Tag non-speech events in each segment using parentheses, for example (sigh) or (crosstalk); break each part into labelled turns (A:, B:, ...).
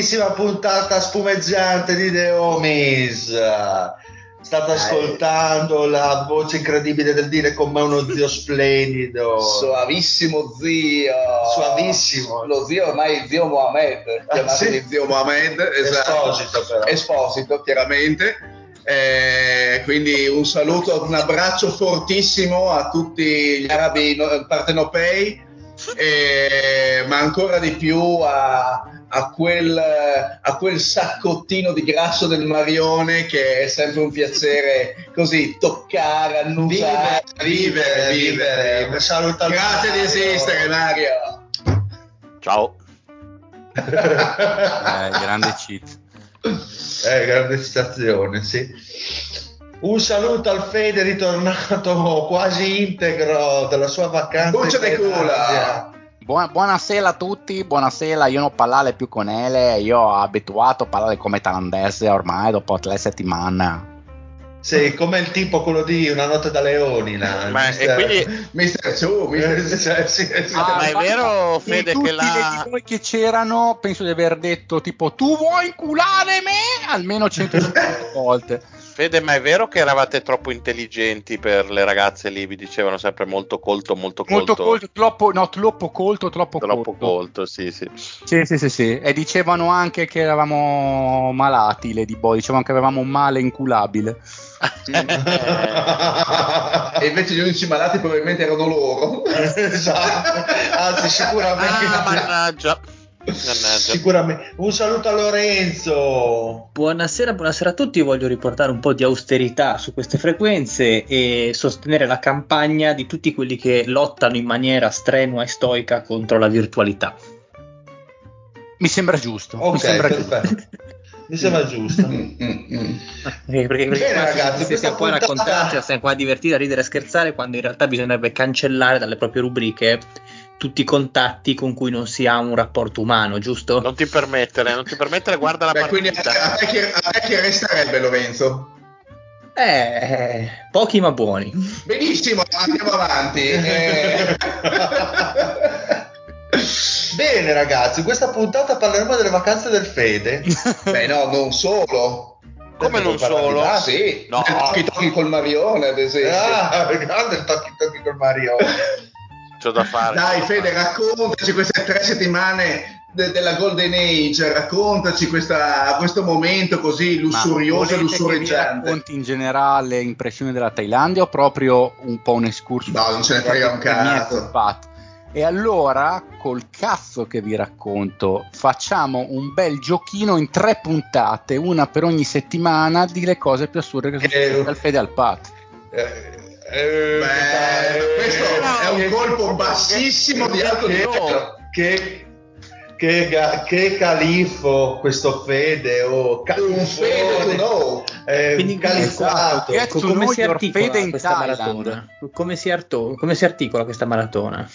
A: nuovissima puntata spumeggiante di The Homies. State ascoltando la voce incredibile del dire con me uno zio splendido.
B: Suavissimo zio.
A: Suavissimo.
B: Lo zio ormai zio Mohamed.
A: Ah,
B: chiamato
A: sì?
B: zio Mohamed. Esatto.
A: Esposito, però.
B: Esposito, chiaramente. Eh, quindi un saluto, un abbraccio fortissimo a tutti gli arabi no- partenopei, (laughs) eh, ma ancora di più a, a quel, a quel saccottino di grasso del Marione che è sempre un piacere così toccare, annusare,
A: Vivere, vivere, vivere. Un saluto al
B: Grazie di
A: Mario.
B: esistere, Mario.
C: Ciao. (laughs)
D: Eh, grande cheat.
A: Eh, grande citazione, sì. Un saluto al Fede ritornato quasi integro dalla sua vacanza.
B: Buccia di culo.
D: Buona- buonasera a tutti, buonasera. Io non parlare più con ele, io ho abituato a parlare come thailandese ormai dopo tre settimane.
A: Sì, come il tipo quello di Una notte da leoni. Là,
C: Ma e
A: mister-
C: quindi
B: Mister Chu, Mister
A: Eh, sì, sì, sì.
C: Ah, ma è vero, Fede,
D: tutti
C: che la-
D: i noi che c'erano, penso di aver detto tipo tu vuoi inculare me almeno 150 (laughs) volte.
C: Fede, ma è vero che eravate troppo intelligenti per le ragazze lì? Vi dicevano sempre molto colto, molto colto.
D: Molto colto, troppo, no, troppo colto, troppo,
C: Troppo
D: colto.
C: colto, sì, sì.
D: Sì, sì, sì, sì. E dicevano anche che eravamo malati, Lady Boy, dicevano che avevamo un male inculabile. (laughs)
B: e invece gli unici malati probabilmente erano loro. (laughs)
A: esatto. Anzi, sicuramente.
C: Ah, mannaggia. Mannaggia.
A: Sicuramente. Un saluto a Lorenzo.
E: Buonasera, buonasera a tutti. Voglio riportare un po' di austerità su queste frequenze e sostenere la campagna di tutti quelli che lottano in maniera strenua e stoica contro la virtualità.
D: Mi sembra giusto. mi
A: Ok,
D: sembra giusto.
A: perfetto. Mi sembra giusto.
B: Mm, mm, mm.
E: Perché, perché, perché
A: Bene,
E: qua
A: ragazzi, questa
E: stiamo qua a raccontarci, stiamo qua a divertire, a ridere e scherzare, quando in realtà bisognerebbe cancellare dalle proprie rubriche tutti i contatti con cui non si ha un rapporto umano, giusto?
C: Non ti permettere, non ti permettere, guarda la
B: Beh, quindi a,
C: partita.
B: a te chi, a te chi resterebbe Lorenzo?
E: Eh, pochi ma buoni.
B: Benissimo, andiamo avanti. Eh, (laughs)
A: Bene, ragazzi, in questa puntata parleremo delle vacanze del Fede.
B: beh, no, non solo.
C: Come non solo?
B: Ah, sì.
C: No.
B: Tocchi tocchi col Marione, ad esempio.
A: Ah, (laughs) grande il tocchi tocchi col Mario.
C: C'ho da fare.
B: Dai, Fede, raccontaci queste tre settimane de- della Golden Age, raccontaci questa- questo momento così lussurioso e lussureggiante.
D: racconti in generale impressioni della Thailandia o proprio un po' un escurso?
B: No, non ce ne frega un cazzo.
D: E allora, col cazzo che vi racconto, facciamo un bel giochino in tre puntate, una per ogni settimana, di le cose più assurde che sono
A: Eh,
D: successe al Fede al Pat.
A: Eh, eh,
B: Beh, questo è un
A: che-
B: colpo bassissimo di alto
A: che,
B: livello.
A: che, che, che califfo questo Fede o
B: Un Fede know.
A: eh,
E: Quindi-.
D: Esatto.
E: Co- come si articola
D: fede in
E: questa maratona? Come si, arto- come si articola questa maratona?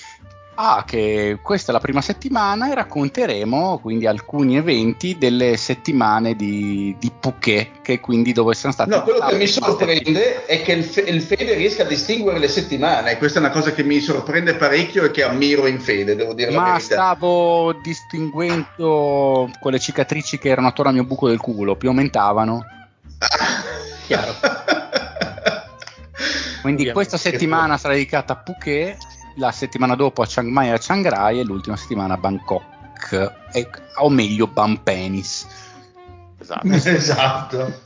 D: Ah, che questa è la prima settimana e racconteremo quindi alcuni eventi delle settimane di, di Phuket, che quindi dove siamo stati.
B: No, quello che mi sorprende è che il, fe- il, Fede riesca a distinguere le settimane. Questa è una cosa che mi sorprende parecchio e che ammiro in Fede, devo dire
D: Ma stavo distinguendo quelle cicatrici che erano attorno al mio buco del culo, più aumentavano.
E: Chiaro. (laughs)
D: Quindi questa settimana sarà dedicata a Phuket, la settimana dopo a Chiang Mai e a Chiang Rai e l'ultima settimana a Bangkok, e, o meglio Bampenis.
C: Esatto. (laughs)
A: esatto.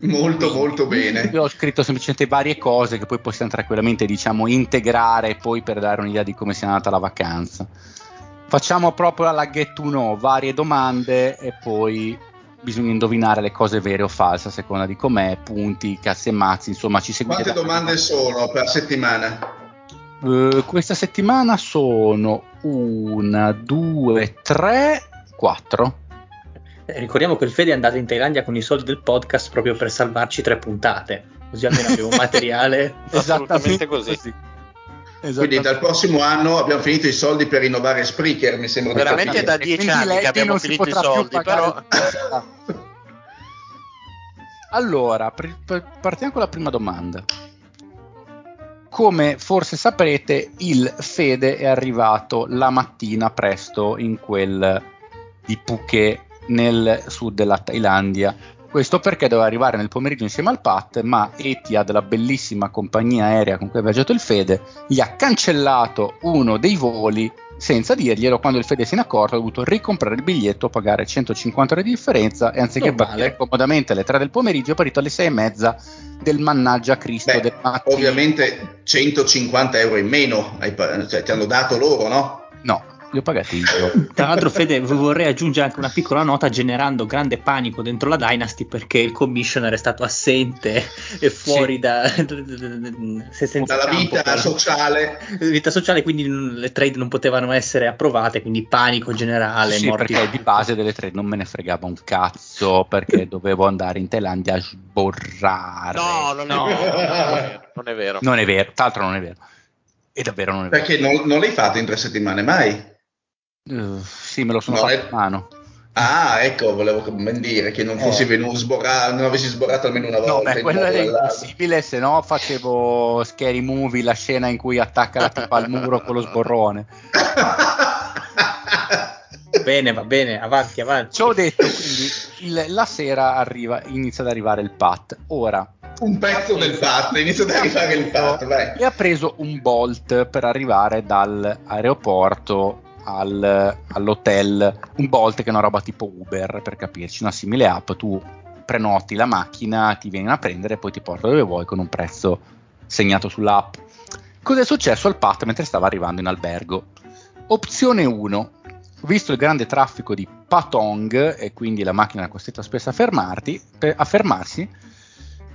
B: molto molto bene.
D: Io ho scritto semplicemente varie cose che poi possiamo tranquillamente diciamo integrare poi per dare un'idea di come sia andata la vacanza. Facciamo proprio alla get to know, varie domande e poi bisogna indovinare le cose vere o false a seconda di com'è, punti, cazzi e mazzi, insomma ci seguite.
B: Quante domande sono per settimana?
D: Eh, questa settimana sono una, due, tre, quattro.
E: Eh, Ricordiamo che il Fede è andato in Thailandia con i soldi del podcast proprio per salvarci tre puntate, così almeno abbiamo (laughs) materiale.
C: Assolutamente così.
B: Quindi dal prossimo anno abbiamo finito i soldi per rinnovare Spreaker, mi sembra di
C: Veramente da dieci anni che abbiamo
D: non si
C: finito i
D: potrà più
C: soldi,
D: pagare
C: però... (laughs)
D: Allora, pr- pr- partiamo con la prima domanda. Come forse saprete, il Fede è arrivato la mattina presto in quel di Phuket nel sud della Thailandia. Questo perché doveva arrivare nel pomeriggio insieme al Pat, ma Etihad, la bellissima compagnia aerea con cui ha viaggiato il Fede, gli ha cancellato uno dei voli senza dirglielo. Quando il Fede se ne è accorto, ha dovuto ricomprare il biglietto, pagare 150 euro di differenza e anziché
E: Normale.
D: partire comodamente alle 3 del pomeriggio, è partito alle 6 e mezza del mannaggia Cristo
B: Beh,
D: del mattino.
B: ovviamente 150 euro in meno, cioè, ti hanno dato loro, no?
D: No, li ho pagati io.
E: Tra l'altro, Fede, vorrei aggiungere anche una piccola nota generando grande panico dentro la Dynasty perché il commissioner è stato assente e fuori da se senza
B: Dalla
E: campo
B: vita
E: per-
B: sociale.
E: vita sociale, quindi le trade non potevano essere approvate, quindi panico generale,
D: Sì,
E: morti.
D: perché di base delle tre non me ne fregava un cazzo perché (laughs) dovevo andare in Thailandia a sborrare.
C: No, non è,
E: No.
C: vero, non è vero.
D: Non è vero, tra l'altro non è vero. E davvero non è vero.
B: Perché non, non l'hai fatto in tre settimane mai?
D: Uh, sì, me lo sono
B: No,
D: fatto
B: è-
D: mano.
B: Ah, ecco, volevo ben dire che non fossi
A: Eh.
B: venuto sborrato, non avessi sborrato almeno una
D: No,
B: volta.
D: beh,
B: in
D: quello era impossibile, se no facevo Scary Movie, la scena in cui attacca la tipa al muro con lo sborrone. (laughs)
E: Bene, va bene, avanti, avanti.
D: Ci ho detto, quindi il- la sera arriva, inizia ad arrivare il pat. Ora,
B: Un pezzo del pat, inizia ad arrivare il pat, vai.
D: e ha preso un Bolt per arrivare dall'aeroporto al- all'hotel. Un Bolt che è una roba tipo Uber, per capirci, una simile app. Tu prenoti la macchina, ti vieni a prendere e poi ti porta dove vuoi con un prezzo segnato sull'app. Cos'è successo al Pat mentre stava arrivando in albergo? Opzione 1. Visto il grande traffico di Patong e quindi la macchina era costretta spesso a, fermarti, a fermarsi,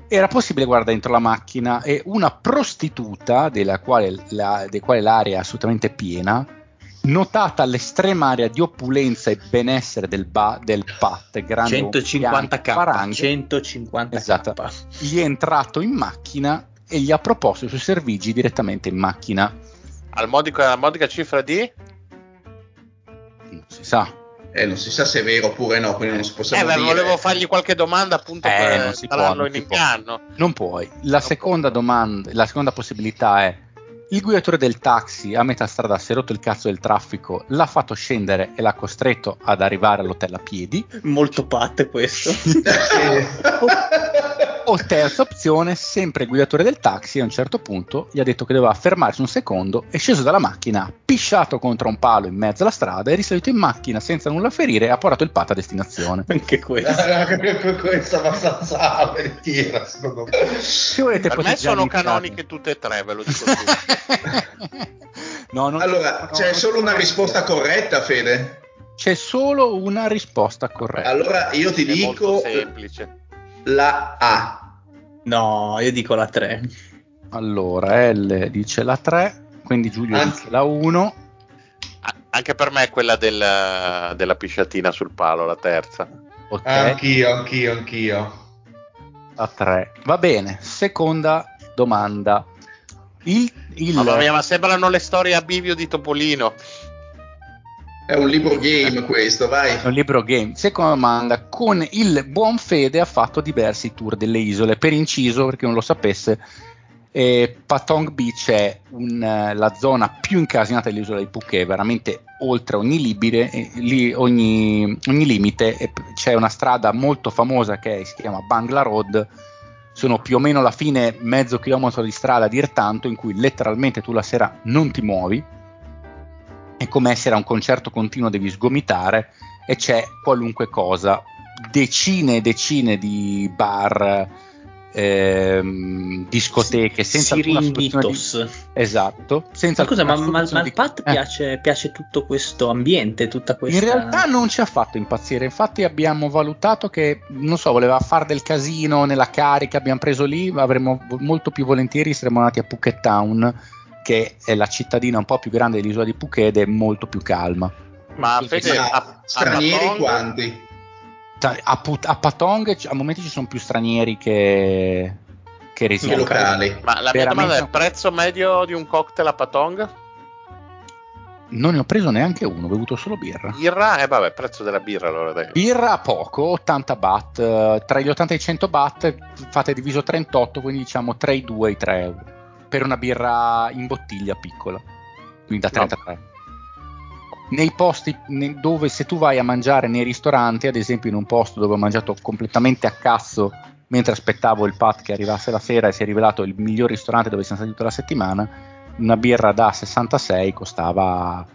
D: era possibile guardare dentro la macchina e una prostituta, della quale, la, dei quale l'area è assolutamente piena, notata l'estrema area di opulenza e benessere del, ba- del Pat, grande
E: 150k,
D: farang,
E: 150k.
D: Esatto. gli è entrato in macchina e gli ha proposto i suoi servigi direttamente in macchina.
C: Al modico- alla modica cifra di?
D: Non si sa.
B: Eh, non si sa se è vero oppure no, quindi non si
C: Eh,
B: possiamo
C: beh,
B: dire.
C: volevo fargli qualche domanda appunto
D: Eh,
C: per
D: non si può, non
C: in
D: può.
C: inganno.
D: Non puoi. La seconda domanda, la seconda possibilità è il guidatore del taxi a metà strada si è rotto il cazzo del traffico, l'ha fatto scendere e l'ha costretto ad arrivare all'hotel a piedi.
E: Molto patte questo. (laughs) (laughs)
D: O terza opzione, sempre il guidatore del taxi a un certo punto gli ha detto che doveva fermarsi un secondo, è sceso dalla macchina, ha pisciato contro un palo in mezzo alla strada, è risalito in macchina senza nulla ferire e ha portato il pat a destinazione.
E: Anche questo. (laughs)
A: Questo è abbastanza avvertire, secondo me.
D: Se volete
C: Per me sono
D: iniziare.
C: canoniche tutte e tre, ve lo dico (laughs)
D: no,
B: Allora, c'è
D: non
B: solo una risposta corretta, Fede.
D: C'è solo una risposta corretta.
B: Allora io ti
C: È molto
B: dico
C: semplice.
B: La A.
E: No, io dico la 3.
D: Allora, L dice la 3, quindi Giulio
B: Anzi.
D: dice la 1.
C: A- Anche per me è quella del- della pisciatina sul palo, la terza.
D: Ok,
A: Anch'io, anch'io, anch'io.
D: la 3. Va bene, seconda domanda. Il, il...
C: Mamma mia, ma sembrano le storie a bivio di Topolino.
B: È un libro game questo, vai.
D: È un libro game. Seconda domanda, con il buon fede ha fatto diversi tour delle isole. Per inciso, perché non lo sapesse, eh, Patong Beach è un, eh, la zona più incasinata dell'isola di Phuket, veramente oltre ogni, libide, eh, li, ogni, ogni limite. E c'è una strada molto famosa che si chiama Bangla Road. Sono più o meno alla fine mezzo chilometro di strada a dir tanto, in cui letteralmente tu la sera non ti muovi è come essere a un concerto continuo, devi sgomitare e c'è qualunque cosa, decine e decine di bar, ehm, discoteche, senza alcuna
E: Siringitos.
D: di... Esatto, senza
E: Ma scusa, ma, ma, ma
D: di-
E: Pat
D: Eh.
E: piace, piace tutto questo ambiente, tutta questa...
D: In realtà non ci ha fatto impazzire, infatti abbiamo valutato che, non so, voleva fare del casino nella carica, abbiamo preso lì, avremmo molto più volentieri saremmo andati a Phuket Town, che è la cittadina un po' più grande dell'isola di Phuket ed è molto più calma.
C: Ma Fede, a, a
B: stranieri
C: Patong-
B: quanti?
D: A, Put- a Patong a momenti ci sono più stranieri che, che
B: I
D: residenti.
B: locali.
C: Ma la mia domanda è il prezzo medio di un cocktail a Patong?
D: Non ne ho preso neanche uno, ho bevuto solo birra.
C: Birra? Eh vabbè, prezzo della birra allora dai.
D: Birra poco, 80 baht, eh, tra gli 80 e i 100 baht fate diviso 38, quindi diciamo tra i 2 e i 3 euro. Per una birra in bottiglia piccola, quindi da 33. Nei posti ne- dove se tu vai a mangiare nei ristoranti, ad esempio in un posto dove ho mangiato completamente a cazzo mentre aspettavo il pat che arrivasse la sera e si è rivelato il miglior ristorante dove siamo stati tutta la settimana, una birra da 66 costava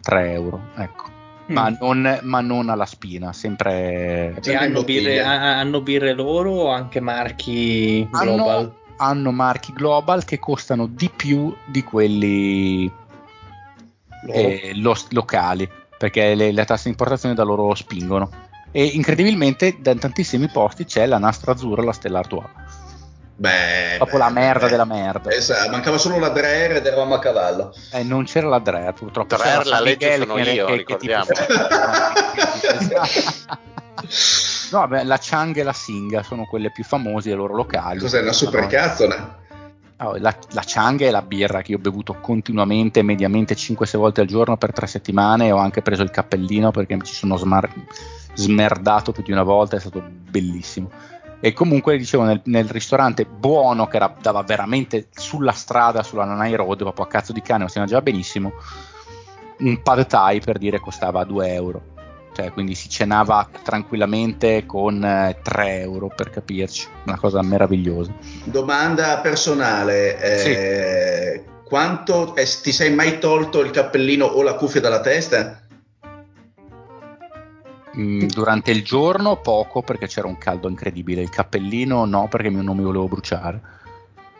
D: 3 euro, ecco. Ma,
E: Mm.
D: non, ma non alla spina, sempre
E: E hanno birre, hanno birre loro o anche marchi global?
D: Hanno, marchi global che costano di più di quelli eh, lo- locali perché le, le tasse di importazione da loro spingono e incredibilmente da tantissimi posti c'è la nastro azzurra e la stella Artois
B: Beh,
D: proprio
B: beh,
D: la merda
B: beh.
D: della merda
B: Esatto, mancava solo la Dreher ed eravamo a cavallo.
D: Eh, non c'era la Dreher purtroppo
C: Dreher,
D: c'era
C: la legge
D: Miguel
C: sono
D: che-
C: io,
D: che- che
C: ricordiamo.
D: tipo- (laughs) (laughs) no beh, la Chang e la Singa sono quelle più famose e loro locali
B: Cos'è una supercazzona?
D: Oh, la, la Chang è la birra che io ho bevuto continuamente, mediamente 5-6 volte al giorno per tre settimane. Ho anche preso il cappellino perché mi ci sono smar- smerdato più di una volta, è stato bellissimo. E comunque, dicevo, nel, nel ristorante buono che era, dava veramente sulla strada, sulla Nanai Road, proprio a cazzo di cane, ma si mangiava benissimo. Un pad thai per dire costava 2 euro. Cioè, quindi si cenava tranquillamente con eh, 3 euro per capirci, una cosa meravigliosa.
B: Domanda personale. eh, Quanto eh, ti sei mai tolto il cappellino o la cuffia dalla testa?
D: Mm, durante il giorno poco perché c'era un caldo incredibile, il cappellino no perché non mi volevo bruciare.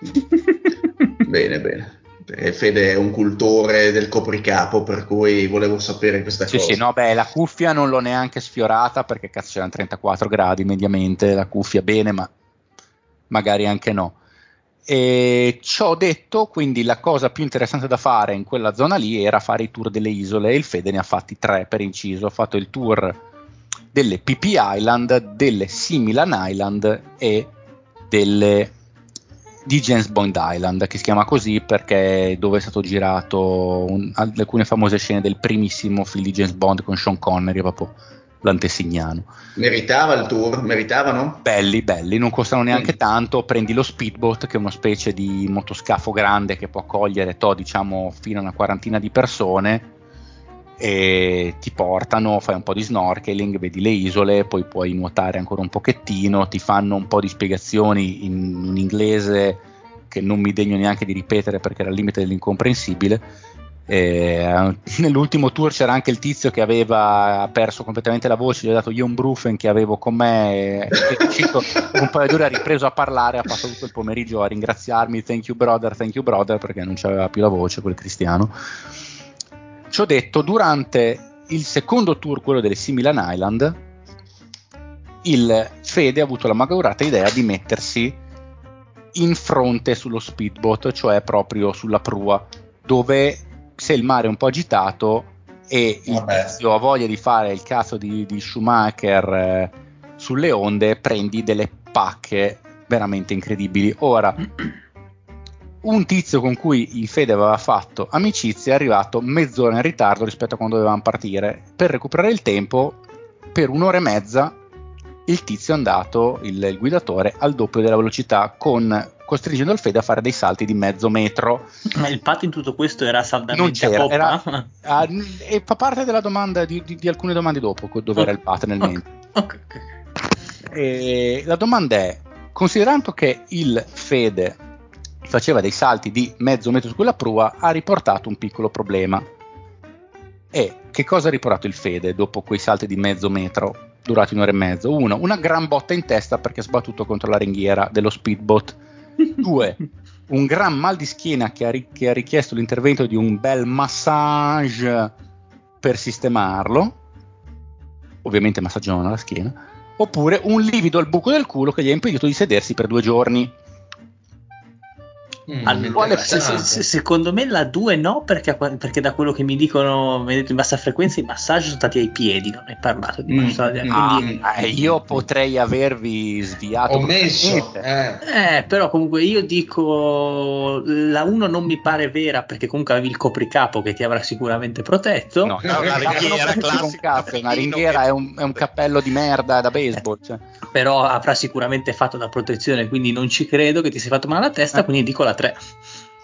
D: (laughs)
B: bene, bene. Perché Fede è un cultore del copricapo, per cui volevo sapere questa
D: Sì,
B: cosa.
D: sì, no, beh, la cuffia non l'ho neanche sfiorata perché cazzo c'erano 34 gradi mediamente, la cuffia bene, ma magari anche no. E ciò detto, quindi la cosa più interessante da fare in quella zona lì era fare i tour delle isole e il Fede ne ha fatti tre per inciso, ha fatto il tour delle PP Island, delle Similan Island e delle di James Bond Island, che si chiama così perché è dove è stato girato un- alcune famose scene del primissimo film di James Bond con Sean Connery, proprio l'antesignano.
B: Meritava il tour? Meritavano?
D: Belli, belli, non costano neanche
B: Mm.
D: tanto. Prendi lo speedboat, che è una specie di motoscafo grande che può accogliere, to, diciamo, fino a una quarantina di persone. E ti portano, fai un po' di snorkeling, vedi le isole, poi puoi nuotare ancora un pochettino. Ti fanno un po' di spiegazioni in un inglese che non mi degno neanche di ripetere perché era al limite dell'incomprensibile. Eh, (laughs) nell'ultimo tour c'era anche il tizio che aveva perso completamente la voce, gli ho dato io un Brufen che avevo con me, e è uscito un paio d'ore, ha ripreso a parlare, ha passato tutto il pomeriggio a ringraziarmi, thank you brother, thank you brother, perché non c'aveva più la voce quel cristiano. Ciò detto, durante il secondo tour, quello delle Similan Island, il Fede ha avuto la malaugurata idea di mettersi in fronte sullo speedboat, cioè proprio sulla prua, dove se il mare è un po' agitato e il
B: Vabbè.
D: tizio ha voglia di fare il cazzo di, di Schumacher eh, sulle onde, prendi delle pacche veramente incredibili. Ora, un tizio con cui il Fede aveva fatto amicizia è arrivato mezz'ora in ritardo rispetto a quando dovevamo partire. Per recuperare il tempo, per un'ora e mezza, il tizio è andato, il, il guidatore, al doppio della velocità, con, costringendo il Fede a fare dei salti di mezzo metro.
E: Ma il patto in tutto questo era
D: Non
E: saldamente a
D: c'era, era- ah, e fa parte della domanda di, di- di alcune domande dopo, dove era il pat nel
E: Ok,
D: mentre.
E: ok, ok.
D: E la domanda è, considerando che il Fede faceva dei salti di mezzo metro su quella prua, ha riportato un piccolo problema. E che cosa ha riportato il Fede dopo quei salti di mezzo metro durati un'ora e mezzo? Uno, una gran botta in testa perché ha sbattuto contro la ringhiera dello speedboat. (laughs) Due, un gran mal di schiena che ha, ri- che ha richiesto l'intervento di un bel massage per sistemarlo. Ovviamente massaggiavano la schiena oppure un livido al buco del culo che gli ha impedito di sedersi per due giorni.
A: Mm,
E: Allora,
D: quale-
E: se- se- secondo me la 2 no, perché, perché da quello che mi dicono, detto in bassa frequenza, i massaggi sono stati ai piedi, non hai parlato di
A: Mm,
E: massaggi.
A: mm,
E: quindi-
D: Ah, eh, io potrei avervi sviato.
A: Ho messo.
D: completamente.
A: eh.
E: Eh, però comunque io dico la 1 non mi pare vera perché comunque avevi il copricapo che ti avrà sicuramente protetto.
D: No,
C: No, la (laughs)
D: non
C: ringhiera classica.
D: una ringhiera è un, è un cappello di merda da baseball. Cioè.
E: Però avrà sicuramente fatto da protezione, quindi non ci credo che ti sei fatto male alla testa,
D: Eh.
E: quindi dico la 3.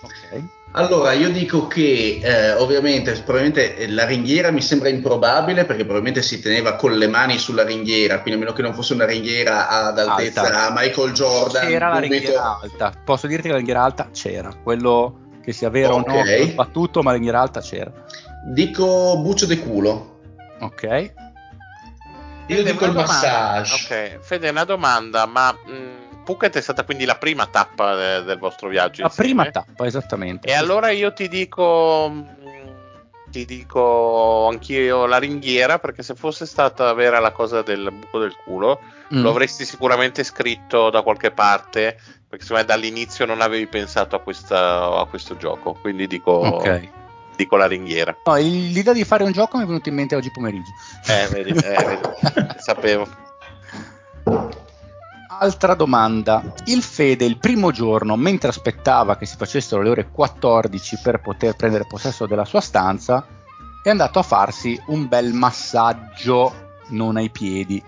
D: Ok.
B: Allora, io dico che eh, ovviamente probabilmente eh, la ringhiera mi sembra improbabile perché probabilmente si teneva con le mani sulla ringhiera, quindi a meno che non fosse una ringhiera ad altezza
D: Alta.
B: Michael Jordan.
D: C'era la ringhiera alta. Posso dirti che la ringhiera alta c'era. Quello che sia vero o no, sbattuto, ma la ringhiera alta c'era.
B: Dico buccio de culo.
D: Ok.
A: Io
C: Fede,
A: dico il
C: domanda.
A: massage.
C: Ok, Fede, una domanda, ma mh, Phuket è stata quindi la prima tappa de- del vostro viaggio?
D: La
C: insieme?
D: prima tappa, esattamente.
C: E allora io ti dico, mh, ti dico anch'io la ringhiera, perché se fosse stata vera la cosa del buco del culo,
D: Mm.
C: lo avresti sicuramente scritto da qualche parte, perché secondo me dall'inizio non avevi pensato a, questa- a questo gioco, quindi dico,
D: Ok.
C: dico la ringhiera.
D: No, l'idea di fare un gioco mi è venuta in mente oggi pomeriggio.
C: Eh, vedi, eh, vedi, (laughs) sapevo.
D: Altra domanda. Il Fede il primo giorno, mentre aspettava che si facessero le ore 14 per poter prendere possesso della sua stanza, è andato a farsi un bel massaggio, non ai piedi,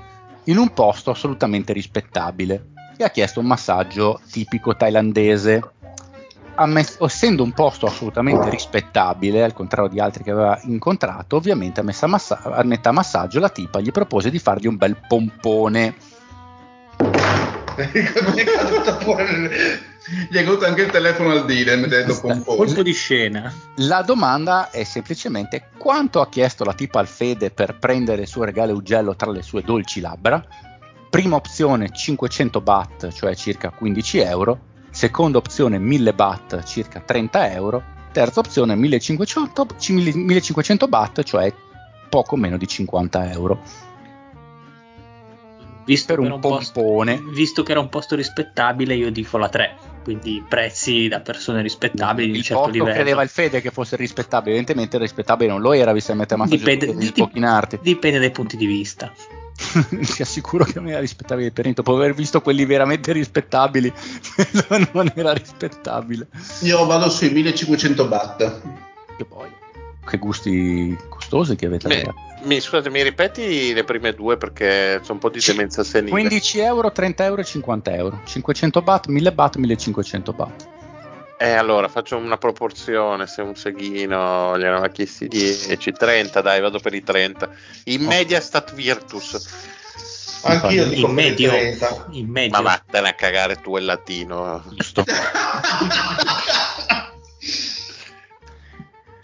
D: in un posto assolutamente rispettabile. E ha chiesto un massaggio tipico thailandese. Essendo un posto assolutamente rispettabile, al contrario di altri che aveva incontrato, ovviamente a, messa massa- a metà massaggio la tipa gli propose di fargli un bel pompone.
A: È caduto.
B: Gli è caduto anche il telefono al dealer mettendo pompone.
E: Colpo di scena.
D: La domanda è semplicemente quanto ha chiesto la tipa al Fede per prendere il suo regalo ugello tra le sue dolci labbra? Prima opzione 500 baht, cioè circa 15 euro. Seconda opzione 1000 baht, circa 30 euro. Terza opzione 1500, 1500 baht, cioè poco meno di 50 euro.
E: Visto
D: Per
E: che,
D: un
E: era un posto,
D: pompone.
E: visto che era un posto rispettabile, io dico la 3. Quindi prezzi da persone rispettabili di un
D: il
E: certo
D: posto
E: livello.
D: credeva il Fede che fosse rispettabile, evidentemente rispettabile non lo era, visto che mette massaggio
E: Dipende,
D: devi
E: dip- dipende dai punti di vista. (laughs)
D: ti assicuro che non era rispettabile per niente. Dopo aver visto quelli veramente rispettabili, (laughs) non era rispettabile.
B: Io vado sui 1500 baht.
D: Che poi, che gusti costosi che avete. Ragazzi.
C: Mi- scusate, mi ripeti le prime due perché c'è un po' di demenza senile.
D: 15 euro, 30 euro e 50 euro. 500 baht, 1000 baht, 1500 baht.
C: Eh, allora faccio una proporzione. Se un seghino gli aveva chiesti 10, 30, dai, vado per i 30. In
D: Oh.
C: media stat virtus.
A: Anch'io dico
E: In
A: per il
E: medio,
A: 30.
E: in medio.
C: Ma vattene a cagare tu il latino.
D: Giusto. (laughs)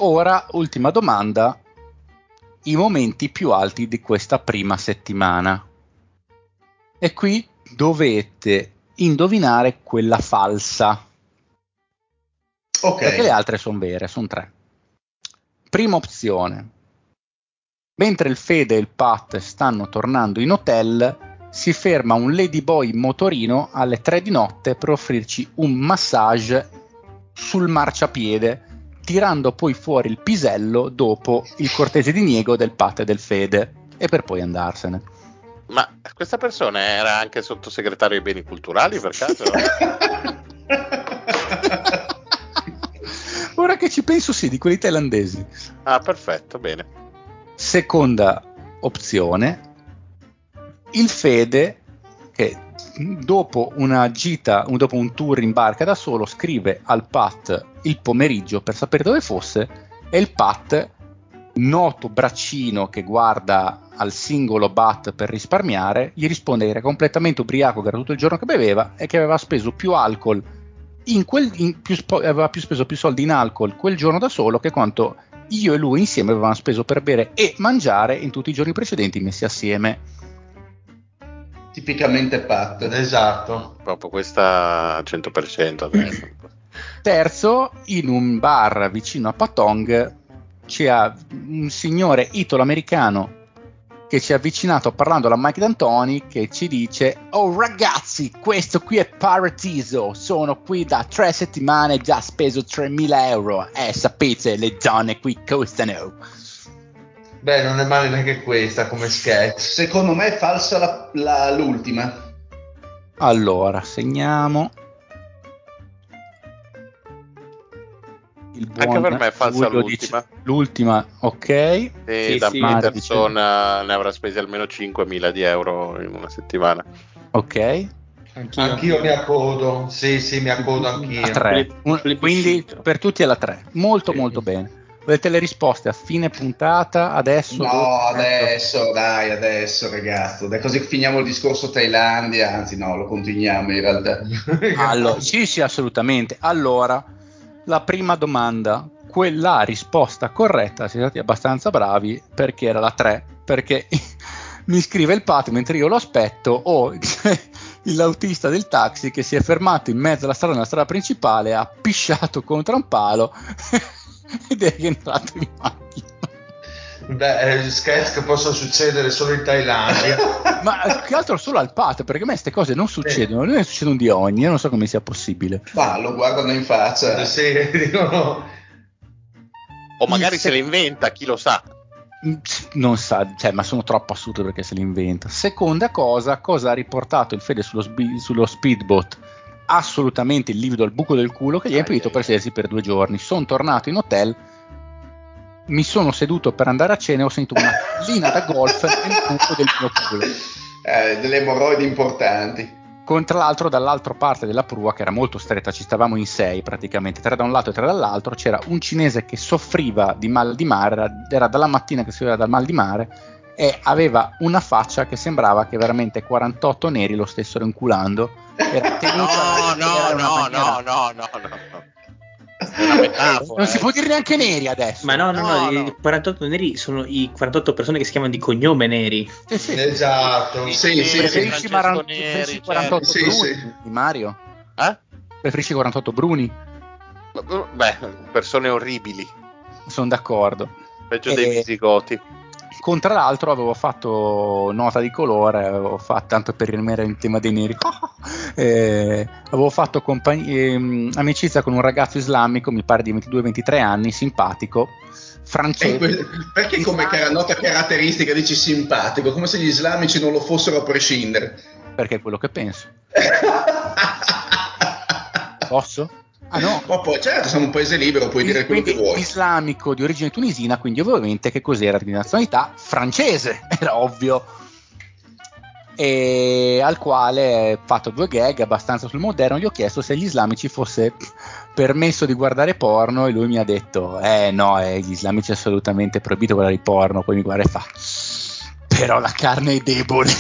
D: Ora, ultima domanda. I momenti più alti di questa prima settimana. E qui dovete indovinare quella falsa.
A: Ok.
D: Perché le altre sono vere, sono tre. Prima opzione. Mentre il Fede e il Pat stanno tornando in hotel, si ferma un ladyboy in motorino alle 3 di notte per offrirci un massage sul marciapiede, tirando poi fuori il pisello dopo il cortese diniego del Pat e del Fede, e per poi andarsene.
C: Ma questa persona era anche sottosegretario ai beni culturali per caso? (laughs)
D: ora che ci penso, sì, di quelli thailandesi.
C: Ah, perfetto, bene.
D: Seconda opzione, il Fede che dopo una gita, dopo un tour in barca da solo, scrive al Pat il pomeriggio per sapere dove fosse e il Pat, noto braccino che guarda al singolo bat per risparmiare, gli risponde che era completamente ubriaco, che era tutto il giorno che beveva e che aveva speso più alcol in quel, in più, aveva più speso più soldi in alcol quel giorno da solo che quanto io e lui insieme avevamo speso per bere e mangiare in tutti i giorni precedenti messi assieme.
B: Tipicamente Pat.
A: Esatto.
C: Proprio questa 100% adesso.
D: Terzo, in un bar vicino a Patong c'è un signore italo-americano che ci ha avvicinato parlando alla Mike D'Antoni che ci dice Oh ragazzi, questo qui è Paradiso, sono qui da tre settimane e già speso 3.000 euro e eh, sapete le donne qui costano.
A: Beh, non è male neanche questa come sketch.
B: Secondo me è falsa la, la, l'ultima.
D: Allora, segniamo.
C: Anche per me è falsa l'ultima.
D: Dice, l'ultima, ok.
C: E sì, da sì, Peterson dice... ne avrà spesi almeno 5.000 di euro in una settimana.
D: Ok.
A: Anch'io, anch'io mi accodo, sì, sì, mi accodo anch'io.
D: A 3. Quindi per tutti è la 3. Molto, sì. molto bene. Volete le risposte a fine puntata? Adesso?
B: No, adesso, dai, adesso, ragazzo. Dai, così finiamo il discorso Thailandia. Anzi, no, lo continuiamo in realtà. (laughs)
D: allora, sì, sì, assolutamente. Allora, la prima domanda, quella risposta corretta, siete stati abbastanza bravi perché era la 3, perché (laughs) mi scrive il Pat mentre io lo aspetto o (laughs) l'autista del taxi che si è fermato in mezzo alla strada, nella strada principale, ha pisciato contro un palo (laughs) ed è rientrato in macchina.
A: Beh, sketch che possono succedere solo in Thailandia. (laughs)
D: Ma che altro solo al pat, perché a me queste cose non succedono, non ne succedono di ogni, io non so come sia possibile.
B: Ma lo guardano in faccia.
A: Eh, sì, (laughs) dicono...
C: O magari se... se le inventa, chi lo sa.
D: Mm, non sa, cioè, ma sono troppo assurde perché se le inventa. Seconda cosa, cosa ha riportato il Fede sullo, sbi- sullo speedboat? Assolutamente il livido al buco del culo che gli ha impedito per sedersi per due giorni. Sono tornato in hotel, mi sono seduto per andare a cena e ho sentito una (laughs) pallina da golf nel buco del mio culo.
B: Eh, delle emorroidi importanti.
D: Con tra l'altro dall'altra parte della prua, che era molto stretta, ci stavamo in sei praticamente, tre da un lato e tre dall'altro, c'era un cinese che soffriva di mal di mare, era, era dalla mattina che soffriva dal mal di mare e aveva una faccia che sembrava che veramente 48 neri lo stessero inculando
C: era (laughs) no, no, no, no, no, no, no.
D: Non si può dire neanche neri adesso.
E: Ma no, no, no, no, i 48 neri sono i 48 persone che si chiamano di cognome neri.
A: Sì, sì. Esatto.
B: Sì, sì,
D: preferisci, Maran- preferisci 48 sì, Bruni sì. di Mario?
C: Eh?
D: Preferisci 48 Bruni?
C: Beh, persone orribili.
D: Sono d'accordo.
C: Peggio e... dei visigoti
D: con tra l'altro avevo fatto nota di colore, avevo fatto, tanto per rimanere in tema dei neri, (laughs) eh, avevo fatto compagn- eh, amicizia con un ragazzo islamico, mi pare di 22-23 anni, simpatico, francese.
B: Perché come nota caratteristica dici simpatico, come se gli islamici non lo fossero a prescindere?
D: Perché è quello che penso. (laughs) Posso?
B: Ah no? Ma poi certo, siamo un paese libero, puoi dire quello che vuoi.
D: Islamico di origine tunisina, quindi ovviamente che cos'era di nazionalità? Francese, (laughs) era ovvio. E al quale ho fatto due gag abbastanza sul moderno, gli ho chiesto se agli islamici fosse permesso di guardare porno e lui mi ha detto eh no, eh, gli islamici è assolutamente proibito guardare porno, poi mi guarda e fa però la carne è debole. (laughs)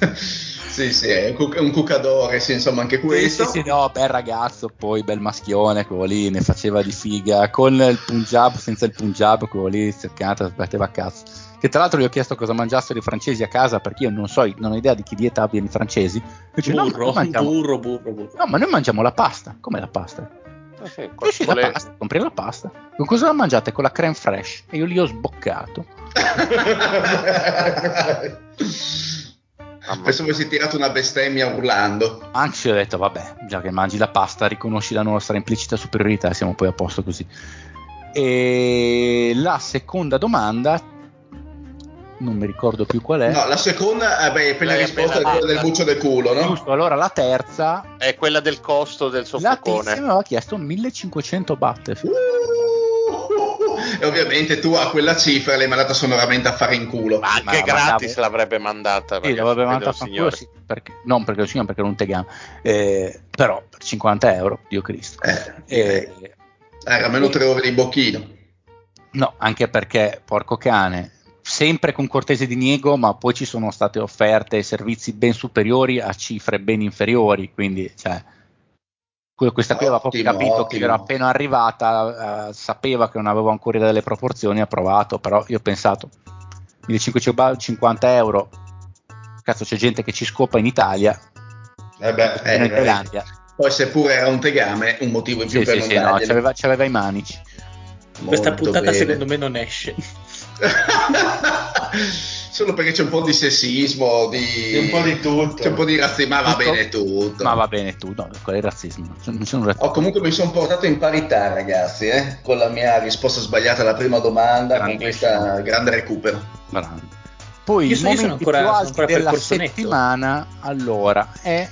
D: (laughs)
B: Sì, sì, è un cucadore, sì, insomma, anche questo.
D: Sì, sì, sì, no, bel ragazzo, poi bel maschione, quello lì, ne faceva di figa, con il Punjab, senza il Punjab, quello lì, cercata, sbatteva a cazzo. Che tra l'altro gli ho chiesto cosa mangiassero i francesi a casa, perché io non so, non ho idea di che dieta abbiano i francesi.
E: Dice, burro, no, mangiamo... burro, burro, burro.
D: No, ma noi mangiamo la pasta. Come la pasta? Eh sì, sì, la pasta, compri la pasta. Con cosa la mangiate? Con la creme fresh. E io lì ho sboccato. (laughs) (laughs)
B: Pensavo avessi tirato una bestemmia urlando.
D: Anzi, ho detto, vabbè, già che mangi la pasta, riconosci la nostra implicita superiorità e siamo poi a posto così. E la seconda domanda non mi ricordo più qual è.
B: No, la seconda, eh, beh, appena risposta è quella del buccio del culo, no?
D: Giusto, allora la terza,
C: È quella del costo del
D: la
C: soffocone.
D: tizia mi aveva chiesto 1500 baht.
B: Uh, e ovviamente tu a quella cifra l'hai mandata sonoramente a fare in culo.
C: Ma anche
D: Ma-
C: gratis
D: mandavo-
C: l'avrebbe mandata.
D: Sì,
C: perché
D: l'avrebbe
C: il
D: a
C: signore.
D: fanculo, sì, perché, non perché lo signore, perché non tegamo. Eh, però per 50 euro, Dio Cristo.
B: Eh,
D: Eh,
B: era almeno tre ore di bocchino.
D: no, anche perché, porco cane, sempre con cortese diniego, ma poi ci sono state offerte servizi ben superiori a cifre ben inferiori, quindi, cioè, questa qui aveva proprio capito
B: ottimo.
D: che era appena arrivata, eh, sapeva che non avevo ancora delle proporzioni, ha provato, però io ho pensato, 1550 euro, cazzo c'è gente che ci scopa in Italia,
B: Eh beh, eh,
D: in
B: eh,
D: Thailandia.
B: poi seppure era un tegame, un motivo in più
D: Sì,
B: per
D: sì,
B: non
D: sì, no, c'aveva, c'aveva i manici.
E: Questa
B: Molto
E: puntata
B: bene.
E: secondo me non esce. (laughs)
B: Solo perché c'è un po' di sessismo, di...
A: Di un po' di tutto.
B: C'è un po' di razzismo, ma va
D: Tutto?
B: bene tutto.
D: Ma va bene tu, no, qual è il razzismo? C'è razzismo.
B: Oh, comunque mi sono portato in parità, ragazzi, eh, con la mia risposta sbagliata alla prima domanda, con
D: Grandissimo.
B: questo grande recupero.
D: Bravo. Poi
E: Io
D: il
E: io sono
D: momento
E: ancora-
D: più alto della settimana, allora, è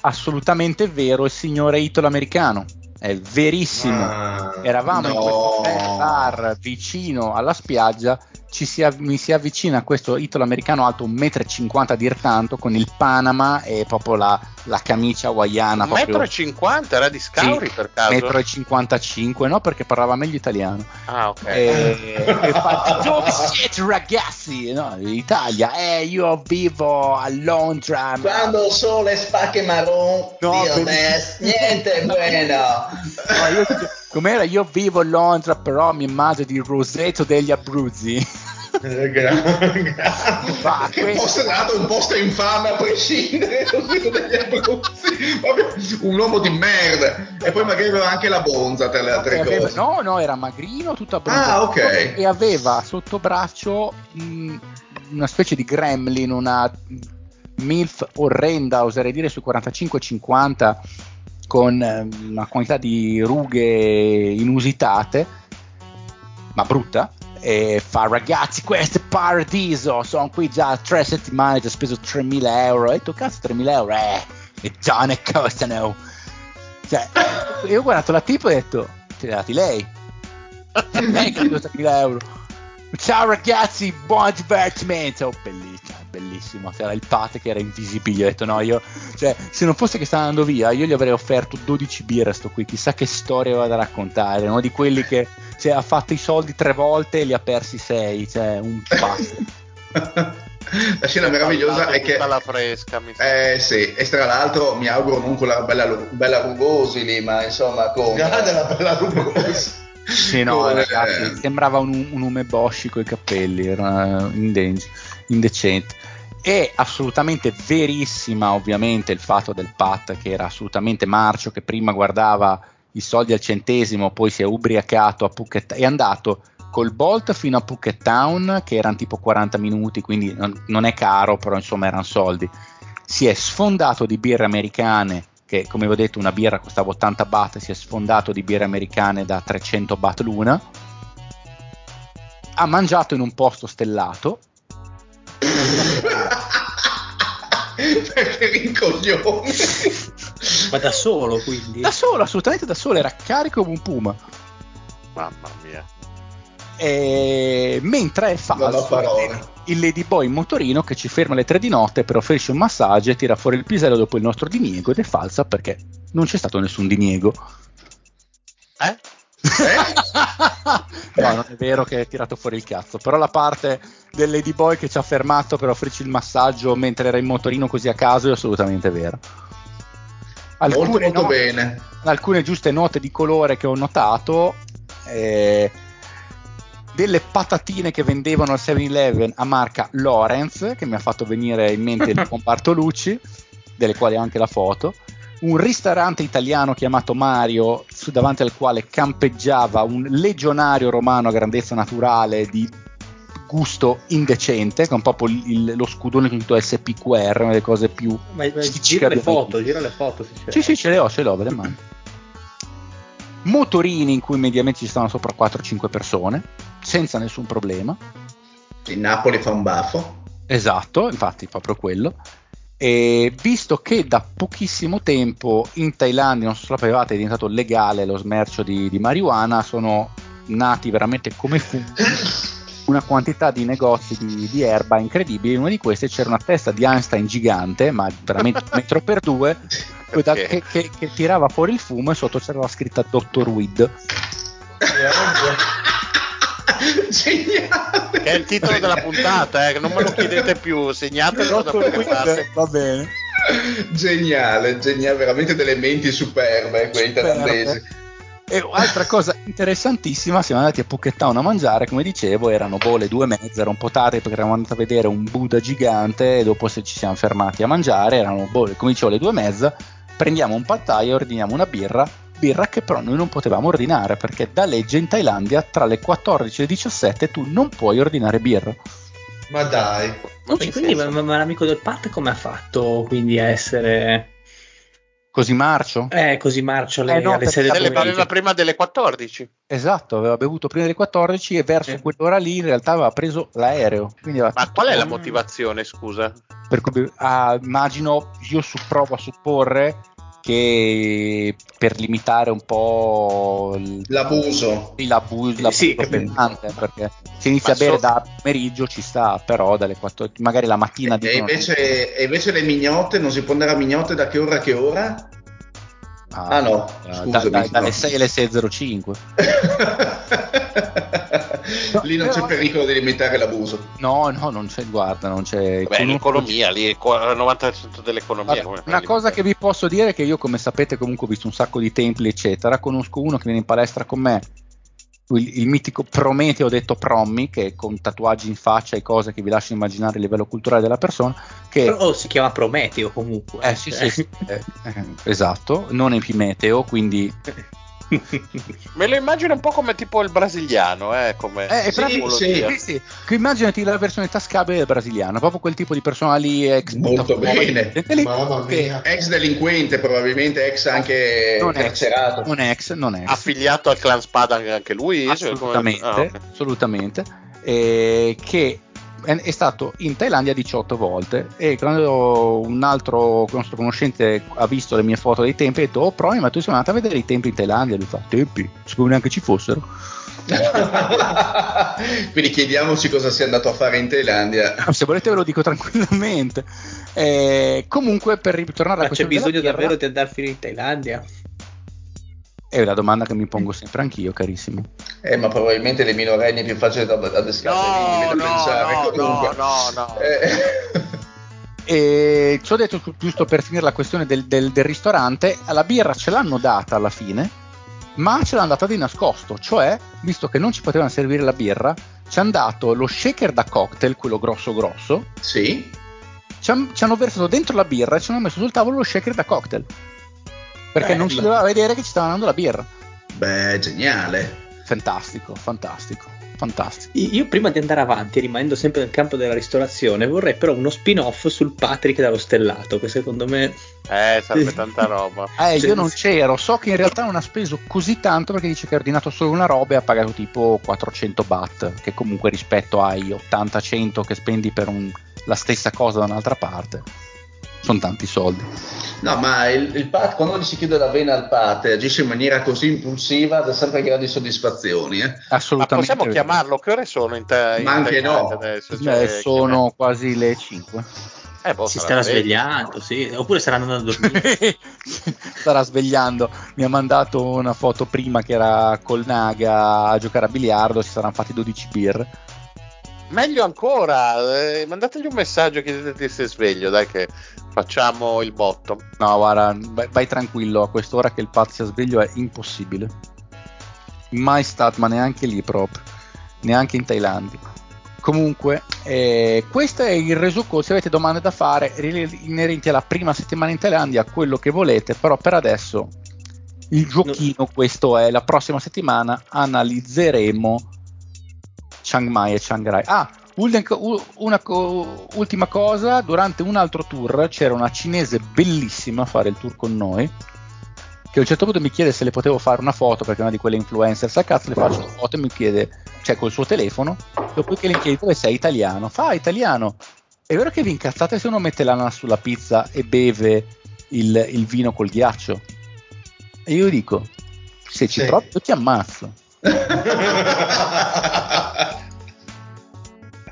D: assolutamente vero il signore Italo americano. È verissimo.
A: Ah,
D: Eravamo in
B: No.
D: questo bel bar vicino alla spiaggia. Ci si av- mi si avvicina questo italo americano alto 1,50 m dir tanto con il Panama e proprio la, la camicia hawaiana.
C: Un metro
D: proprio-
C: e cinquanta era di Scauri
D: Sì,
C: per caso?
D: metro e 55, no? Perché parlava meglio italiano.
C: Ah, ok.
D: E, e fa, dove siete ragazzi? No, Italia, eh, io vivo a Londra. ma-
B: Quando il sole spacca marron,
D: No,
B: Dio
D: per-
B: niente (laughs) bueno.
D: No, io- com'era? Io vivo a Londra, però mi immagino di Roseto degli Abruzzi.
A: eh, gra- gra-
D: Ma
B: che
D: questo-
B: fosse dato un posto infame a prescindere (laughs) dagli Abruzzi. Un uomo di merda. E poi magari aveva anche la bonza tra le altre
D: aveva-
B: cose.
D: no, no, era magrino, tutto abbronzato
B: Ah, ok.
D: e aveva sotto braccio mh, una specie di gremlin, una MILF orrenda, oserei dire sui 45-50 con eh, una quantità di rughe inusitate, ma brutta. E fa ragazzi, questo è paradiso. Sono qui già tre settimane, ho speso 3.000 euro. E detto, cazzo, 3.000 euro, eh, e già ne costano. Cioè, io ho guardato la tipa e ho detto, te li ha dati lei? lei che ha dato 3.000 euro. Ciao ragazzi, buon divertimento. Bellissimo, bellissimo. C'era il pate che era invisibile. Ho detto no, io, cioè, se non fosse che sta andando via, io gli avrei offerto 12 birre a sto qui. Chissà che storia aveva da raccontare. Uno di quelli che cioè, ha fatto i soldi tre volte e li ha persi sei. Cioè, un pazzo.
B: La scena meravigliosa è che
C: la fresca, mi sa.
B: Eh sì, e tra l'altro mi auguro non con la bella, bella Rugosi lì, ma insomma con...
A: Guarda la bella rugosa.
D: Sì, no,
B: Con,
D: ragazzi,
B: eh,
D: sembrava un, un umeboshi con i capelli, era indeg- indecente. È assolutamente verissima, ovviamente, il fatto del Pat che era assolutamente marcio, che prima guardava i soldi al centesimo, poi si è ubriacato a Phuket, è andato col Bolt fino a Phuket Town, che erano tipo 40 minuti, quindi non, non è caro, però insomma erano soldi. Si è sfondato di birre americane che come vi ho detto una birra costava 80 baht, si è sfondato di birre americane da 300 baht l'una, ha mangiato in un posto stellato, (laughs)
B: Perché rincoglione.
E: Ma da solo, quindi?
D: da solo, assolutamente da solo, era carico come un puma,
C: Mamma mia.
D: e... mentre è
B: Non ho
D: falso
B: parole.
D: Il ladyboy in motorino che ci ferma alle 3 di notte per offrirci un massaggio e tira fuori il pisello dopo il nostro diniego ed è falsa perché non c'è stato nessun diniego.
C: Eh?
D: no, non è vero che hai tirato fuori il cazzo, però la parte del ladyboy che ci ha fermato per offrirci il massaggio mentre era in motorino così a caso è assolutamente vera.
B: molto
D: Alcune,
B: molto
D: no-
B: bene.
D: alcune giuste note di colore che ho notato, eh, delle patatine che vendevano al 7-Eleven a marca Lorenz, che mi ha fatto venire in mente il (laughs) comparto Lucci, delle quali ho anche la foto, un ristorante italiano chiamato Mario, su- davanti al quale campeggiava un legionario romano a grandezza naturale di gusto indecente, con proprio il- lo scudone con scritto SPQR, una delle cose più
E: Ma, ma gira le foto, gira le foto. Se
D: sì, sì, ce le ho, ce le ho, ve le mando. Motorini in cui mediamente ci stanno sopra 4-5 persone, senza nessun problema.
B: In Napoli fa un baffo.
D: Esatto, infatti proprio quello. E visto che da pochissimo tempo in Thailandia, non so se sapevate, è diventato legale lo smercio di, di marijuana, sono nati veramente come funghi (laughs) una quantità di negozi di, di, erba incredibili. In una di queste c'era una testa di Einstein gigante, ma veramente un (laughs) metro per due, okay. che, che, che, tirava fuori il fumo e sotto c'era la scritta Dr. Weed. (laughs)
B: Geniale.
C: Che è il titolo della puntata, eh, non me lo chiedete più, segnatelo da
D: Va bene.
B: Geniale, geniale, veramente delle menti superbe quei thailandesi.
D: E altra cosa interessantissima, siamo andati a Phuket Town a mangiare, come dicevo, erano boh due e mezza, era un po' tardi perché eravamo andati a vedere un Buddha gigante e dopo se ci siamo fermati a mangiare, erano boh, come dicevo le due e mezza, prendiamo un pad thai e ordiniamo una birra, birra che però noi non potevamo ordinare perché da legge in Thailandia tra le 14 e le 17 tu non puoi ordinare birra.
A: Ma dai.
E: Ma quindi ma, ma l'amico del Pat come ha fatto quindi a essere
D: Così marcio?
E: Eh, così marcio alle, eh no, alle 6
C: del Aveva prima delle 14.
D: Esatto, aveva bevuto prima delle 14 e verso eh. quell'ora lì in realtà aveva preso l'aereo.
C: Aveva Ma qual è la motivazione, scusa?
D: Per cui, ah, immagino, io su, provo a supporre che per limitare un po'
B: l'abuso,
D: l'abuso, l'abuso sì, pesante, perché se inizia a bere so... da pomeriggio ci sta, però dalle 4, magari la mattina
B: e, invece, e invece le mignotte non si può andare a mignotte da che ora a che ora?
D: Ah, ah no, scusami, da, da, dalle 6 alle 6.05.
B: no, (laughs) lì non c'è pericolo di limitare l'abuso.
D: No, no, non c'è, guarda, non c'è.
C: Beh, l'economia, lì il 90% dell'economia.
D: Allora, una cosa che vi posso dire è che io, come sapete, comunque ho visto un sacco di templi, eccetera. Conosco uno che viene in palestra con me il, il, mitico Prometeo detto Prommi, che con tatuaggi in faccia e cose che vi lasciano immaginare il livello culturale della persona. Che...
E: Però si chiama Prometeo comunque.
D: Eh sì, sì, sì (laughs) eh, eh, esatto, non Epimeteo, quindi (laughs) (laughs)
C: Me lo immagino un po' come tipo il brasiliano, eh, come
D: eh, sì, sì, sì, sì. Immaginati la versione tascabile del brasiliano, proprio quel tipo di persona lì ex
B: molto bene, Mamma mia. ex delinquente, probabilmente ex anche
D: non
B: carcerato.
D: Ex, non ex, non ex.
C: Affiliato al clan Spada anche lui?
D: Assolutamente, cioè, come... ah, okay. assolutamente. Eh, che è stato in Thailandia 18 volte e quando un altro nostro conoscente ha visto le mie foto dei templi ha detto oh Promi ma tu sei andato a vedere i templi in Thailandia e lui fa tempi, siccome neanche ci fossero. (laughs)
B: Quindi chiediamoci cosa sia andato a fare in Thailandia.
D: Se volete ve lo dico tranquillamente. Eh, comunque per ritornare
E: ma
D: a questo
E: c'è bisogno davvero di andare fino in Thailandia?
D: È una domanda che mi pongo sempre anch'io, carissimo.
B: Eh, ma probabilmente le minorenni è più facile da adescare no,
C: no, pensare. No, Comunque, no, no, no. Eh. (laughs)
D: E ci ho detto giusto per finire la questione del, del, del, ristorante, la birra ce l'hanno data alla fine, ma ce l'hanno data di nascosto, cioè, visto che non ci potevano servire la birra, ci hanno dato lo shaker da cocktail, quello grosso grosso.
B: Sì.
D: Ci, han, ci hanno versato dentro la birra e ci hanno messo sul tavolo lo shaker da cocktail perché Bello. non si doveva vedere che ci stava andando la birra.
B: Beh, geniale.
D: Fantastico, fantastico, fantastico.
E: Io prima di andare avanti, rimanendo sempre nel campo della ristorazione, vorrei però uno spin-off sul Patrick dallo stellato, che secondo me...
C: Eh, sarebbe tanta roba. (laughs)
D: Eh, io non c'ero, so che in realtà non ha speso così tanto perché dice che ha ordinato solo una roba e ha pagato tipo 400 baht, che comunque rispetto ai 80-100 che spendi per un, la stessa cosa da un'altra parte sono tanti soldi.
B: No, ma il, il pat, quando gli si chiude la vena al pat e agisce in maniera così impulsiva, dà sempre grandi soddisfazioni. Eh?
D: Assolutamente.
C: Ma possiamo chiamarlo? Che ore sono in te?
B: Ma anche no.
D: Adesso, cioè, sono quasi le 5.
E: Eh, boh, si starà svegliando, sì. Oppure starà andando a dormire. (laughs)
D: starà svegliando. Mi ha mandato una foto prima che era col Naga a giocare a biliardo. Si saranno fatti 12 beer
C: meglio ancora, eh, mandategli un messaggio chiedete se è sveglio, dai che facciamo il botto.
D: No, guarda, vai, vai tranquillo, a quest'ora che il Pat sia sveglio è impossibile. Mai stato, ma neanche lì proprio, neanche in Thailandia. Comunque, eh, questo è il resoconto. Se avete domande da fare inerenti alla prima settimana in Thailandia, quello che volete, però per adesso il giochino, questo è la prossima settimana, analizzeremo Chiang Mai e Chiang Rai. Ah, una, ultima cosa, durante un altro tour c'era una cinese bellissima a fare il tour con noi, che a un certo punto mi chiede se le potevo fare una foto, perché è una di quelle influencer, sa cazzo le faccio una foto e mi chiede, cioè col suo telefono, Dopodiché gli chiedi dove sei italiano. Fa italiano. È vero che vi incazzate se uno mette l'ananas sulla pizza e beve il, il vino col ghiaccio? E io dico, se ci
A: Sì.
D: provi ti ammazzo.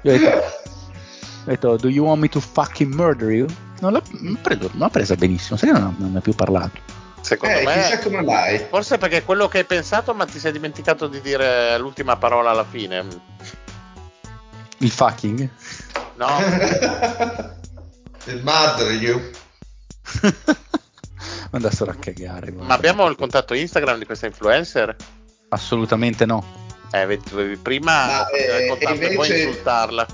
D: Io ho detto, ho detto, do you want me to fucking murder you? Non l'ha, preso- non l'ha presa benissimo, sai che non, non ne ha più parlato.
C: Secondo
B: Eh,
C: me,
B: chissà come mai.
C: forse perché è quello che hai pensato, ma ti sei dimenticato di dire l'ultima parola alla fine.
D: Il fucking?
C: No, (laughs)
A: Il murder you. (laughs)
D: Andassero a cagare.
C: ma abbiamo il contatto Instagram di questa influencer?
D: Assolutamente no.
C: Eh, prima
B: Ma, eh,
C: raccontarmi e poi
B: invece-
C: insultarla.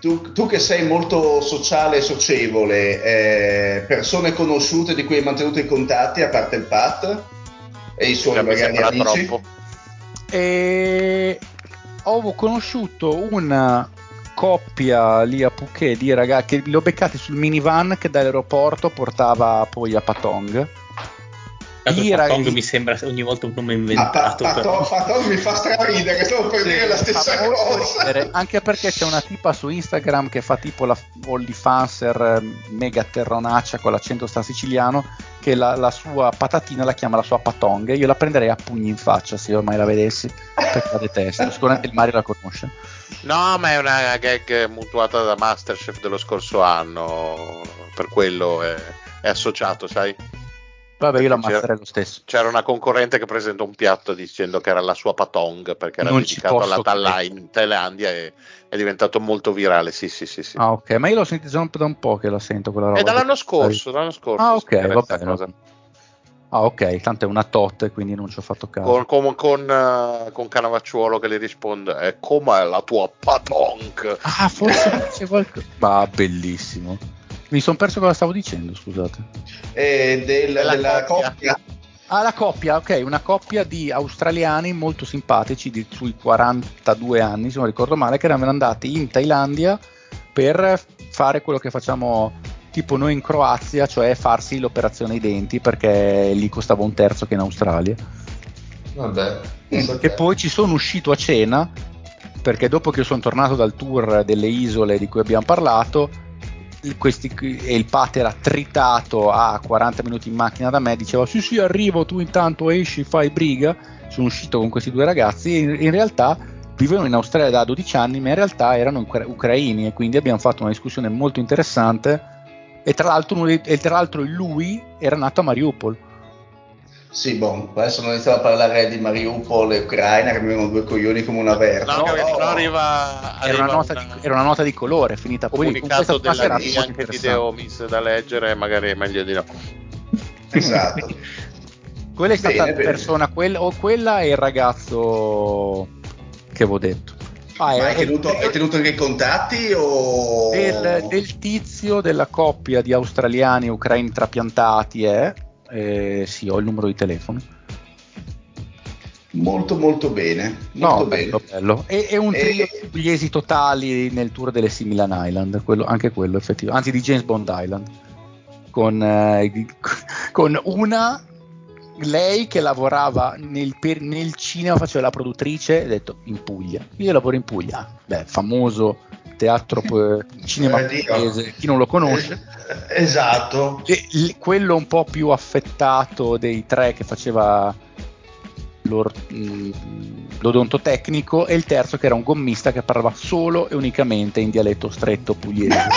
B: Tu, tu che sei molto sociale e socievole, eh, persone conosciute di cui hai mantenuto i contatti, a parte il Pat e i suoi
C: Cioè,
B: magari amici?
C: troppo.
D: E ho conosciuto una coppia lì a Phuket di ragazzi che li ho beccati sul minivan che dall'aeroporto portava poi a Patong.
E: Dato
D: I
E: che Patong mi sembra ogni volta un nome inventato. però.
B: Patong Patong mi fa straridere, stavo per dire la stessa cosa.
D: ridere, anche perché c'è una tipa su Instagram che fa tipo la OnlyFanser eh, mega terronaccia con l'accento sta siciliano che la, la sua patatina la chiama la sua patong io la prenderei a pugni in faccia se ormai la vedessi perché la detesto sicuramente il Mario la conosce
C: No, ma è una gag mutuata da Masterchef dello scorso anno. Per quello è, è associato, sai?
D: Vabbè io la
C: Perché c'era-
D: ammazzerei lo stesso
C: C'era una concorrente che presentò un piatto dicendo che era la sua patong perché era
D: Non
C: dedicato alla
D: credere.
C: in Thailandia e è diventato molto virale. Sì, sì, sì. sì.
D: ah ok ma io l'ho sentito da un po' che la sento quella roba
C: è dall'anno scorso, dall'anno scorso.
D: ah ok
C: questa
D: vabbè
C: cosa.
D: ah ok tanto è una tot quindi non ci ho fatto caso
C: Con, con, con, eh, con Canavacciuolo che le risponde: "E com'è la tua patong?
D: ah forse c'è qualcosa (laughs) ah bellissimo mi sono perso cosa stavo dicendo scusate
B: Eh, del-
C: Della
B: della
C: coppia.
B: coppia.
D: Ah, la coppia, ok, una coppia di australiani molto simpatici di sui 42 anni, se non ricordo male, che erano andati in Thailandia per fare quello che facciamo tipo noi in Croazia, cioè farsi l'operazione ai denti perché lì costava un terzo che in Australia.
A: Vabbè.
D: E poi ci sono uscito a cena perché dopo che sono tornato dal tour delle isole di cui abbiamo parlato questi- e il Pat era tritato a 40 minuti in macchina da me diceva sì sì arrivo tu intanto esci fai briga. Sono uscito con questi due ragazzi e in, in realtà vivevano in Australia da 12 anni ma in realtà erano ucra- ucraini e quindi abbiamo fatto una discussione molto interessante. E tra l'altro, e tra l'altro lui era nato a Mariupol
B: Sì, boh, adesso non iniziamo a parlare di Mariupol e Ucraina che mi vengono due coglioni come una verta.
C: No, perché
B: No,
C: sennò arriva,
D: era una, nota
C: una-
D: di, era una nota di colore finita poi con
C: comunicato della D anche di
D: interessante.
C: De Omis da leggere, magari è meglio di no. (laughs)
B: Esatto.
D: Quella è stata
B: Bene,
D: la
B: bene.
D: persona, quella, o quella è il ragazzo che avevo detto. Ah,
B: Ma hai tenuto,
D: è-
B: hai tenuto anche i contatti o...
D: del, del tizio della coppia di australiani e ucraini trapiantati è eh, sì ho il numero di telefono
B: Molto molto bene. Molto
D: no
B: bene.
D: bello, bello. E, è un
B: E-
D: trio di pugliesi totali nel tour delle Similan Island quello- anche quello effettivo anzi di James Bond Island con, eh, (laughs) con una lei che lavorava nel, per- nel cinema faceva la produttrice ha detto in Puglia io lavoro in Puglia beh famoso teatro eh, cinema
A: Eh,
D: chi non lo conosce
A: Eh, Esatto.
D: e l- quello un po' più affettato dei tre che faceva l'or- mh, l'odontotecnico e il terzo che era un gommista che parlava solo e unicamente in dialetto stretto pugliese. (laughs)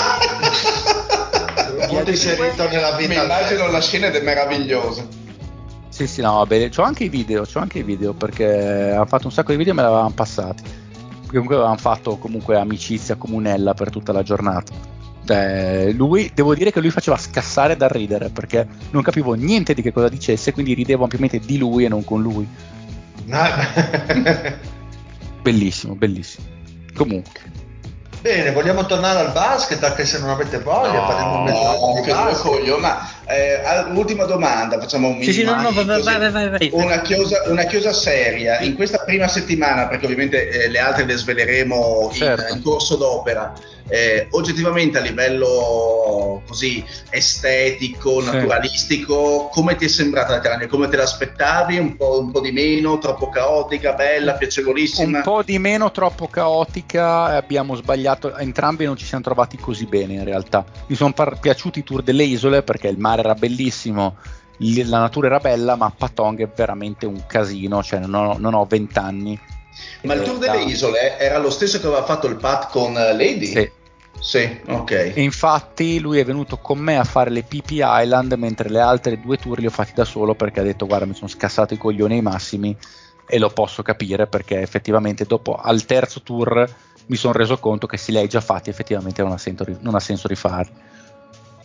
A: Molto inserito nella
B: Mi
A: vita.
B: immagino la scena ed è meravigliosa.
D: sì, sì, no, vabbè, c'ho anche i video, c'ho anche i video perché hanno fatto un sacco di video e me l'avevano passati. Comunque avevamo fatto comunque amicizia comunella per tutta la giornata. Eh, lui, devo dire che lui faceva scassare dal ridere perché non capivo niente di che cosa dicesse, quindi ridevo ampiamente di lui e non con lui. (laughs) Bellissimo, bellissimo. Comunque,
A: Bene, vogliamo tornare al basket anche se non avete voglia,
C: No,
A: parliamo mezz'ora
B: No,
A: di basket.
B: coglioni. Ma eh, ultima domanda, facciamo un
E: sì, sì, no, no, vai, vai, vai.
B: Una, chiosa, una chiosa seria. In questa prima settimana, perché ovviamente eh, le altre le sveleremo certo. in, in, corso d'opera, eh, oggettivamente a livello così estetico, sì. naturalistico, come ti è sembrata la Tirania? Come te l'aspettavi? Un po', un po', di meno, troppo caotica, bella, piacevolissima?
D: Un po' di meno, troppo caotica. Abbiamo sbagliato, entrambi non ci siamo trovati così bene in realtà. Mi sono par- piaciuti i tour delle isole perché il mare era bellissimo. La natura era bella, ma Patong è veramente un casino. Cioè, non ho vent'anni
B: ma il tour delle isole era lo stesso che aveva fatto il Pat con Lady?
D: Sì.
B: Sì, ok.
D: E infatti lui è venuto con me a fare le PP Island, mentre le altre due tour li ho fatti da solo perché ha detto guarda mi sono scassato i coglioni ai massimi e lo posso capire perché effettivamente dopo al terzo tour mi sono reso conto che se li hai già fatti effettivamente non ha senso, non ha senso rifarli.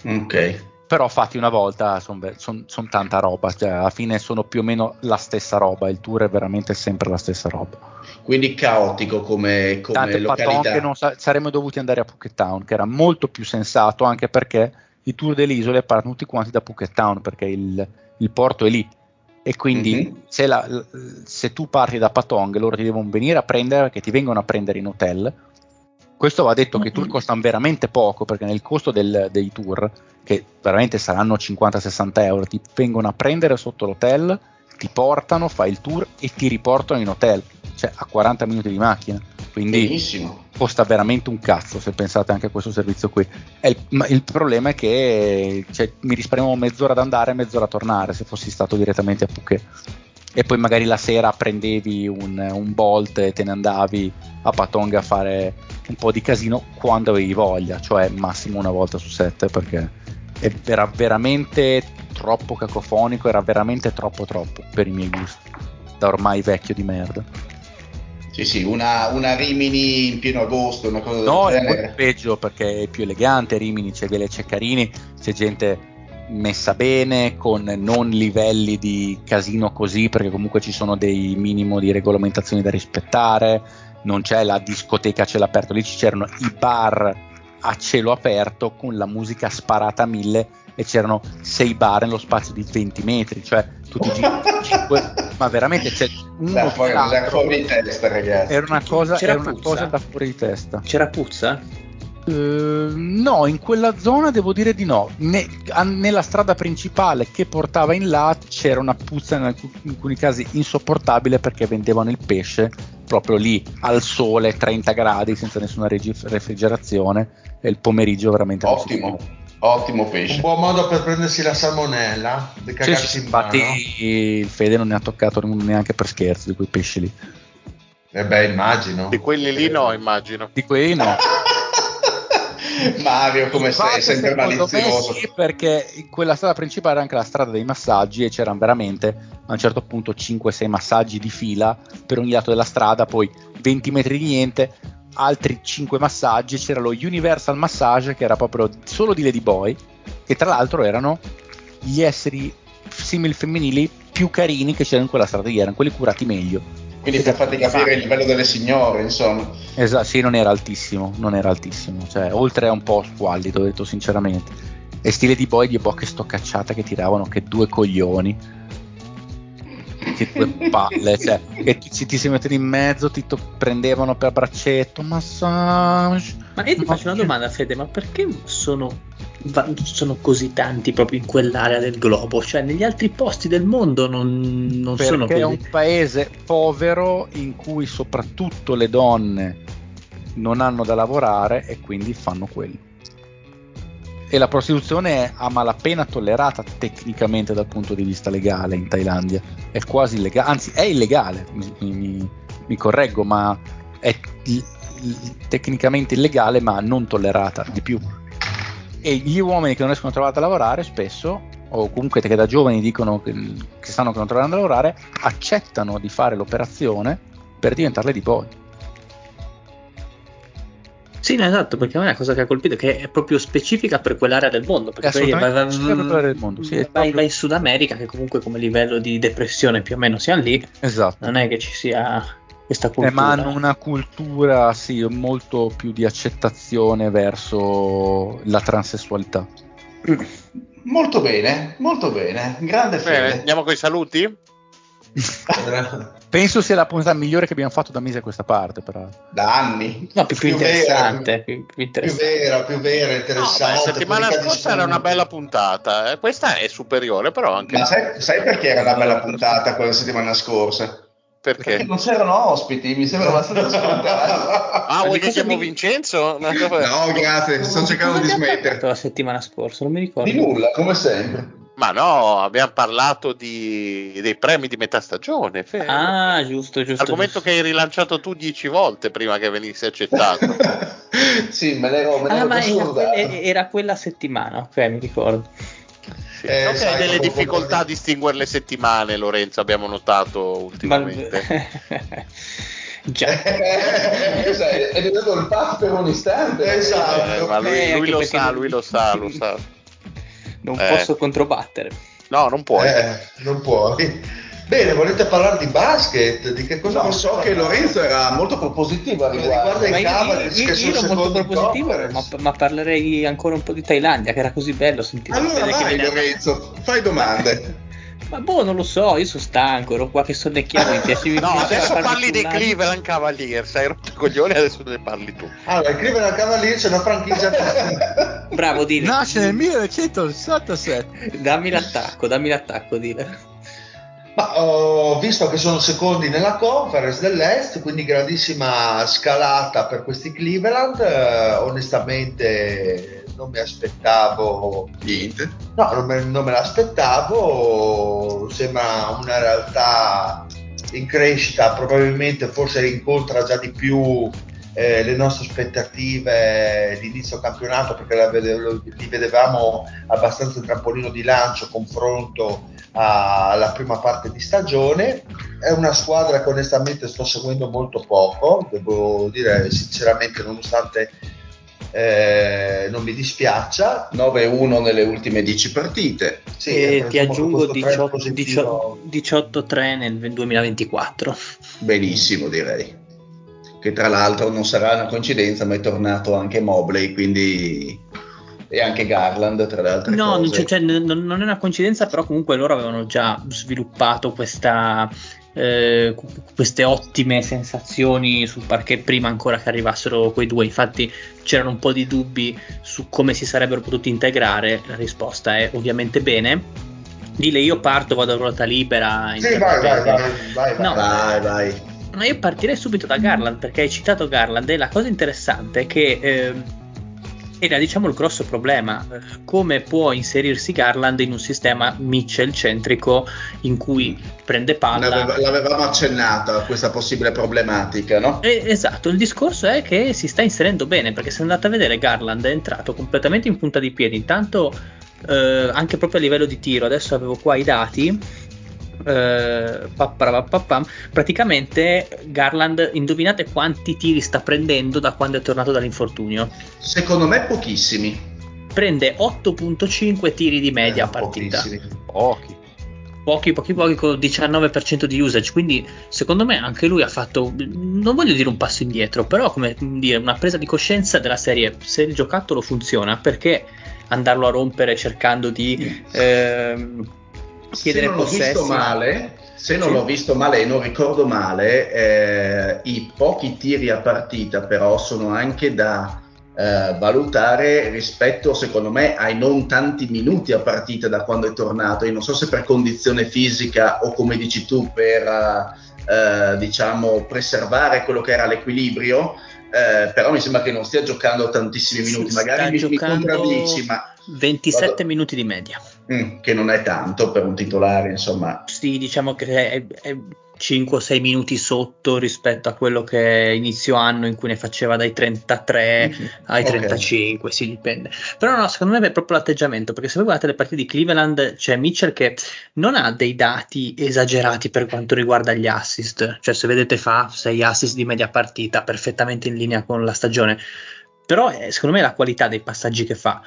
B: Ok
D: però fatti una volta sono son, son tanta roba, cioè alla fine sono più o meno la stessa roba, il tour è veramente sempre la stessa roba.
B: Quindi caotico come, come
D: Tante località. che non sa- saremmo dovuti andare a Phuket Town, che era molto più sensato anche perché i tour delle isole partono tutti quanti da Phuket Town perché il, il porto è lì e quindi mm-hmm. se, la, se, tu parti da Patong loro ti devono venire a prendere perché ti vengono a prendere in hotel questo va detto che i tour mm-hmm. costano veramente poco perché nel costo del, dei tour, che veramente saranno 50-60 euro, ti vengono a prendere sotto l'hotel, ti portano, fai il tour e ti riportano in hotel, cioè a 40 minuti di macchina. Quindi
B: Benissimo.
D: costa veramente un cazzo se pensate anche a questo servizio qui. Il, il, problema è che cioè, mi risparmiamo mezz'ora ad andare e mezz'ora a tornare se fossi stato direttamente a Phuket e poi magari la sera prendevi un, un Bolt e te ne andavi a Patong a fare un po' di casino quando avevi voglia, cioè massimo una volta su sette perché era veramente troppo cacofonico, era veramente troppo troppo per i miei gusti, da ormai vecchio di merda.
B: Sì, sì, una, una Rimini in pieno agosto, una cosa
D: no,
B: del
D: genere. No, è peggio perché è più elegante, Rimini c'è delle Ceccarini, c'è gente messa bene, con non livelli di casino così, perché comunque ci sono dei minimo di regolamentazioni da rispettare, non c'è la discoteca a cielo aperto, lì c'erano i bar a cielo aperto con la musica sparata a mille e c'erano sei bar nello spazio di 20 metri, cioè tutti i giri, (laughs) ma veramente c'è uno
B: da fuori, fuori di testa, ragazzi.
D: Era una cosa, era una cosa da fuori di testa.
E: C'era puzza?
D: Uh, no, in quella zona devo dire di no. Ne, a, nella strada principale che portava in là c'era una puzza in, alc- in, alcuni casi insopportabile perché vendevano il pesce proprio lì al sole, 30 gradi, senza nessuna regi- refrigerazione e il pomeriggio veramente
B: ottimo. Ottimo pesce.
A: Un buon modo per prendersi la salmonella. Di cagarsi
D: sì,
A: in
D: infatti
A: mano.
D: il Fede non ne ha toccato neanche per scherzo di quei pesci lì.
A: Eh beh, immagino.
C: Di quelli lì no, immagino.
D: Di quelli no. (laughs) (laughs)
B: Mario, come sei? Sempre malizioso.
D: Sì, perché quella strada principale era anche la strada dei massaggi e c'erano veramente a un certo punto 5-6 massaggi di fila per ogni lato della strada, poi 20 metri di niente, altri 5 massaggi. C'era lo Universal Massage che era proprio solo di Lady Boy, che tra l'altro erano gli esseri simili femminili più carini che c'erano in quella strada erano quelli curati meglio
B: quindi per farti capire il livello delle signore, insomma.
D: Esatto, sì, non era altissimo, non era altissimo, cioè, oltre a un po' squallido, ho detto sinceramente. E stile di boy di bocche sto cacciata che tiravano che due coglioni. Che due (laughs) palle, cioè, che ti, ti si mettono in mezzo, ti to- prendevano per braccetto, massage.
E: Ma io ti faccio una domanda, Fede, ma perché sono sono così tanti proprio in quell'area del globo, cioè negli altri posti del mondo non, non sono così.
D: è un paese povero in cui soprattutto le donne non hanno da lavorare e quindi fanno quello. E la prostituzione è a malapena tollerata tecnicamente dal punto di vista legale in Thailandia, è quasi illegale, anzi è illegale, mi, mi, mi correggo, ma è tecnicamente illegale ma non tollerata di più e gli uomini che non riescono a trovare a lavorare spesso o comunque che da giovani dicono che, che stanno che non trovano a lavorare accettano di fare l'operazione per diventare di boy
E: sì, no, esatto, perché a me è una cosa che ha colpito che è proprio specifica per quell'area del mondo. Perché poi vai, vai,
D: del mondo, sì,
E: vai, proprio... vai, in Sud America, che comunque come livello di depressione più o meno siamo lì.
D: Esatto.
E: Non è che ci sia questa cultura.
D: Eh, ma hanno una cultura, sì, molto più di accettazione verso la transessualità.
B: Molto bene, molto bene, grande
C: Bene,
B: fede.
C: andiamo con i saluti? (laughs)
D: Penso sia la puntata migliore che abbiamo fatto da mese a questa parte, però.
B: Da anni.
E: No, più, più
A: Più vera,
E: interessante. Più, più
A: Più
E: interessante.
A: vera, più vera,
C: No, beh,
A: interessante.
C: settimana
A: ricca di
C: scorsa era una bella puntata, eh. questa è superiore, però anche
B: Ma sai, sai perché era una bella puntata quella settimana scorsa? Perché
C: perché.
B: non c'erano ospiti, mi sembra abbastanza scontato.
C: Ah, vuoi che chiamo
E: mi-
C: Vincenzo? Ma
B: No, grazie, sto cercando di smettere.
E: La settimana scorsa, non mi ricordo.
B: Di nulla, come sempre.
C: Ma no, abbiamo parlato di- dei premi di metà stagione. Fe-
E: Ah, giusto, giusto.
C: Argomento
E: giusto.
C: che hai rilanciato tu dieci volte prima che venisse accettato. (laughs)
B: sì, me l'ero, me
E: Ah,
B: l'ero
E: ma
B: già
E: era, era quella settimana, ok, mi ricordo.
C: Sì.
A: Eh,
C: So che
A: sai,
C: hai delle difficoltà a distinguere le settimane, Lorenzo, abbiamo notato
E: Ma...
C: ultimamente. (laughs)
E: Già.
B: Eh, scusa, è diventato il pass per un istante.
A: Esatto.
C: Eh, ma lui,
E: Eh,
C: lui lo sa,
E: non-
C: lui lo sa, lo sa. (laughs)
E: Non
C: Eh.
E: posso controbattere.
C: No, non puoi.
A: Eh, non puoi. Bene, volete parlare di basket? Di che cosa
B: No, so che? Lorenzo era molto propositivo a
A: Che
B: riguardo.
A: i
E: Ma io,
A: Cavaliers
E: io-
A: che
E: io
A: sono
E: ero molto propositivo, ma, ma parlerei ancora un po' di Thailandia, che era così bello sentire.
B: Allora
E: che
B: vai
E: viene-
B: Lorenzo, fai domande. (laughs)
E: Ma boh, non lo so, io sono stanco, ero qua che sonnecchiavo, mi piacevi
C: No,
E: mi
C: adesso parli dei. Cleveland Cavaliers, hai rotto i coglioni, adesso ne parli tu.
A: Allora, il Cleveland Cavaliers è una franchigia (laughs)
E: Bravo, Dile.
D: Nasce nel 1967.
E: Dammi l'attacco, dammi l'attacco, Dile.
A: Ma ho visto che sono secondi nella conference dell'Est, quindi grandissima scalata per questi Cleveland. eh, onestamente non mi aspettavo,
B: Niente.
A: no, non me, non me l'aspettavo. Sembra una realtà in crescita, probabilmente forse incontra già di più eh, le nostre aspettative di inizio campionato perché vede- li vedevamo abbastanza trampolino di lancio confronto alla prima parte di stagione. È una squadra che onestamente sto seguendo molto poco, devo dire sinceramente, nonostante eh, non mi dispiaccia.
B: 9-1 nelle ultime 10 partite.
A: Sì,
E: e ti aggiungo
A: questo trend
E: 18,
A: positivo-
E: 18-3 nel 2024.
B: Benissimo, direi. Che tra l'altro non sarà una coincidenza, ma è tornato anche Mobley, quindi e anche Garland, tra le altre
E: No, non,
B: cose.
E: cioè, non- non è una coincidenza, però comunque loro avevano già sviluppato questa, eh, queste ottime sensazioni sul parquet prima ancora che arrivassero quei due. Infatti c'erano un po' di dubbi su come si sarebbero potuti integrare. La risposta è ovviamente bene. Dile io parto, vado a ruota libera.
A: Sì, vai, vai, vai, vai, vai.
E: No.
B: Vai, vai.
E: Ma io partirei subito da Garland perché hai citato Garland e la cosa interessante è che ehm, era diciamo il grosso problema eh, come può inserirsi Garland in un sistema Mitchell centrico in cui prende palla
B: L'aveva- l'avevamo accennata questa possibile problematica, no?
E: Eh, esatto, il discorso è che si sta inserendo bene perché se andate a vedere Garland è entrato completamente in punta di piedi, intanto eh, anche proprio a livello di tiro, adesso avevo qua i dati, eh, praticamente Garland, indovinate quanti tiri sta prendendo da quando è tornato dall'infortunio?
B: Secondo me pochissimi.
E: Prende 8.5 tiri di media a
A: Eh,
E: partita.
A: pochissimi.
D: Pochi.
E: pochi pochi pochi con il 19% di usage quindi secondo me anche lui ha fatto non voglio dire un passo indietro però come dire una presa di coscienza della serie se il giocattolo funziona perché andarlo a rompere cercando di ehm,
B: Se
E: chiedere
B: non visto male, se non
E: Sì.
B: l'ho visto male e non ricordo male, eh, i pochi tiri a partita però sono anche da eh, valutare rispetto, secondo me, ai non tanti minuti a partita da quando è tornato. Io non so se per condizione fisica o come dici tu, per eh, eh, diciamo preservare quello che era l'equilibrio. eh, però mi sembra che non stia giocando tantissimi minuti, magari mi, mi
E: giocando
B: contraddici, ma
E: 27
B: Vado.
E: minuti di media
B: mm, che non è tanto per un titolare, insomma.
E: sì diciamo che è, è 5 o 6 minuti sotto rispetto a quello che è inizio anno in cui ne faceva dai 33
B: Mhm.
E: ai
B: Ok.
E: 35, sì, dipende. Però no, secondo me è proprio l'atteggiamento, perché se voi guardate le partite di Cleveland, c'è Mitchell che non ha dei dati esagerati per quanto riguarda gli assist, cioè se vedete fa 6 assist di media partita, perfettamente in linea con la stagione, però è, secondo me è la qualità dei passaggi che fa.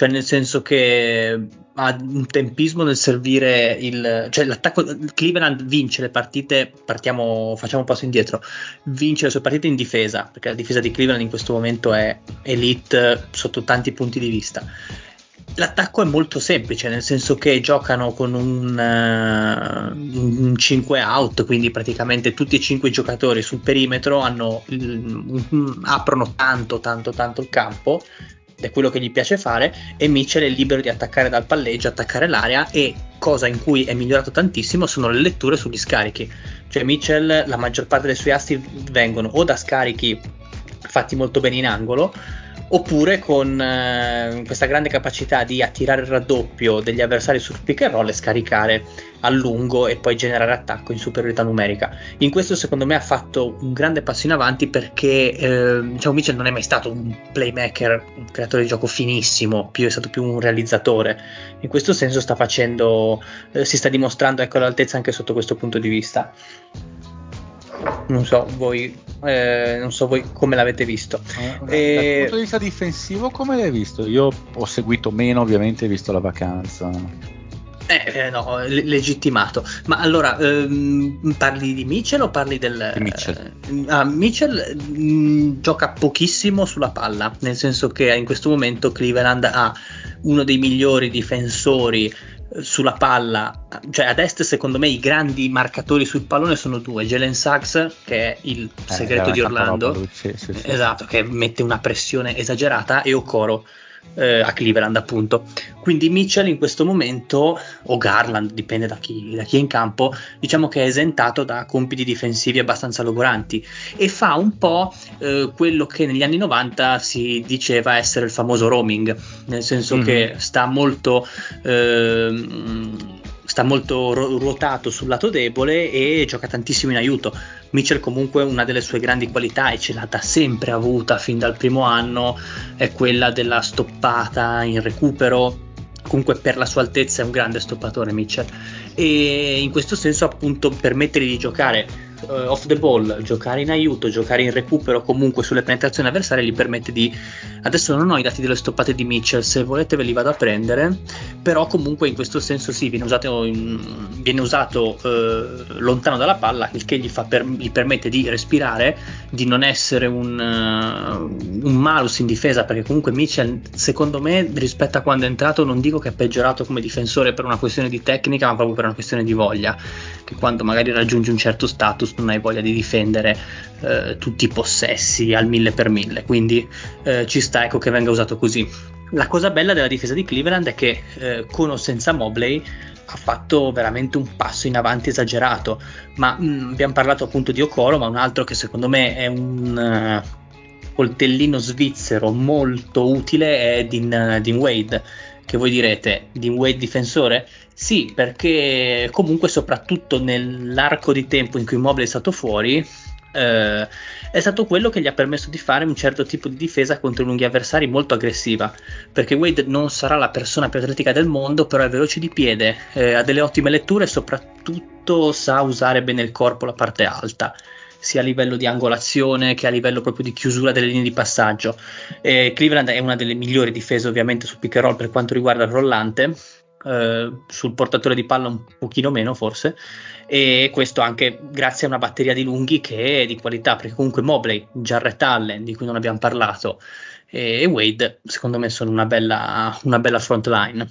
E: Cioè, nel senso che ha un tempismo nel servire il. cioè, l'attacco. Cleveland vince le partite. Partiamo, facciamo un passo indietro. Vince le sue partite in difesa, perché la difesa di Cleveland in questo momento è elite sotto tanti punti di vista. L'attacco è molto semplice, nel senso che giocano con un, uh, un 5 out, quindi praticamente tutti e 5 i giocatori sul perimetro hanno, um, aprono tanto, tanto, tanto il campo, è quello che gli piace fare, e Mitchell è libero di attaccare dal palleggio, attaccare l'area e cosa in cui è migliorato tantissimo sono le letture sugli scarichi. Cioè Mitchell, la maggior parte dei suoi asti vengono o da scarichi fatti molto bene in angolo, oppure con eh, questa grande capacità di attirare il raddoppio degli avversari sul pick and roll e scaricare a lungo e poi generare attacco in superiorità numerica. In questo secondo me ha fatto un grande passo in avanti perché eh, diciamo Mitchell non è mai stato un playmaker, un creatore di gioco finissimo, più, è stato più un realizzatore. In questo senso sta facendo, eh, si sta dimostrando ecco, all'altezza anche sotto questo punto di vista. Non so voi, eh, non so voi come l'avete visto.
D: Eh, dal punto di vista difensivo, come l'hai visto? Io ho seguito meno, ovviamente, visto la vacanza.
E: Eh, eh, no, legittimato. Ma allora, ehm, parli di Mitchell o parli del...
D: Di Mitchell.
E: Eh, ah, Mitchell mh, mm, gioca pochissimo sulla palla, nel senso che in questo momento Cleveland ha uno dei migliori difensori sulla palla, cioè ad est secondo me i grandi marcatori sul pallone sono due, Jalen Sachs che è il eh, segreto di Orlando, sì, sì, sì. esatto, che mette una pressione esagerata e Okoro eh, a Cleveland appunto. Quindi Mitchell in questo momento, o Garland, dipende da chi, da chi, è in campo, diciamo che è esentato da compiti difensivi abbastanza logoranti e fa un po' eh, quello che negli anni 90 si diceva essere il famoso roaming, nel senso mm-hmm. che sta molto... Eh, sta molto ruotato sul lato debole e gioca tantissimo in aiuto. Mitchell comunque una delle sue grandi qualità e ce l'ha da sempre avuta fin dal primo anno è quella della stoppata in recupero comunque per la sua altezza è un grande stoppatore Mitchell e in questo senso appunto permettere di giocare uh, off the ball, giocare in aiuto, giocare in recupero comunque sulle penetrazioni avversarie gli permette di adesso non ho i dati delle stoppate di Mitchell, se volete ve li vado a prendere, però comunque in questo senso sì, viene usato, in, viene usato uh, lontano dalla palla, il che gli, per, gli, permette di respirare, di non essere un, uh, un malus in difesa, perché comunque Mitchell secondo me rispetto a quando è entrato non dico che è peggiorato come difensore per una questione di tecnica, ma proprio per una questione di voglia, che quando magari raggiunge un certo status non hai voglia di difendere eh, tutti i possessi al mille per mille, quindi eh, ci sta ecco che venga usato così. La cosa bella della difesa di Cleveland è che eh, con o senza Mobley ha fatto veramente un passo in avanti esagerato, ma mh, mm, abbiamo parlato appunto di Okoro, ma un altro che secondo me è un uh, coltellino svizzero molto utile è Dean, Dean Wade che voi direte, Dean Wade difensore? Sì, perché comunque soprattutto nell'arco di tempo in cui Immobile è stato fuori, eh, è stato quello che gli ha permesso di fare un certo tipo di difesa contro lunghi avversari molto aggressiva, perché Wade non sarà la persona più atletica del mondo, però è veloce di piede, eh, ha delle ottime letture e soprattutto sa usare bene il corpo, la parte alta sia a livello di angolazione che a livello proprio di chiusura delle linee di passaggio. Eh, Cleveland è una delle migliori difese ovviamente su pick and roll per quanto riguarda il rollante, eh, sul portatore di palla un pochino meno forse, e questo anche grazie a una batteria di lunghi che è di qualità, perché comunque Mobley, Jarrett Allen, di cui non abbiamo parlato, e Wade, secondo me sono una bella, una bella front line.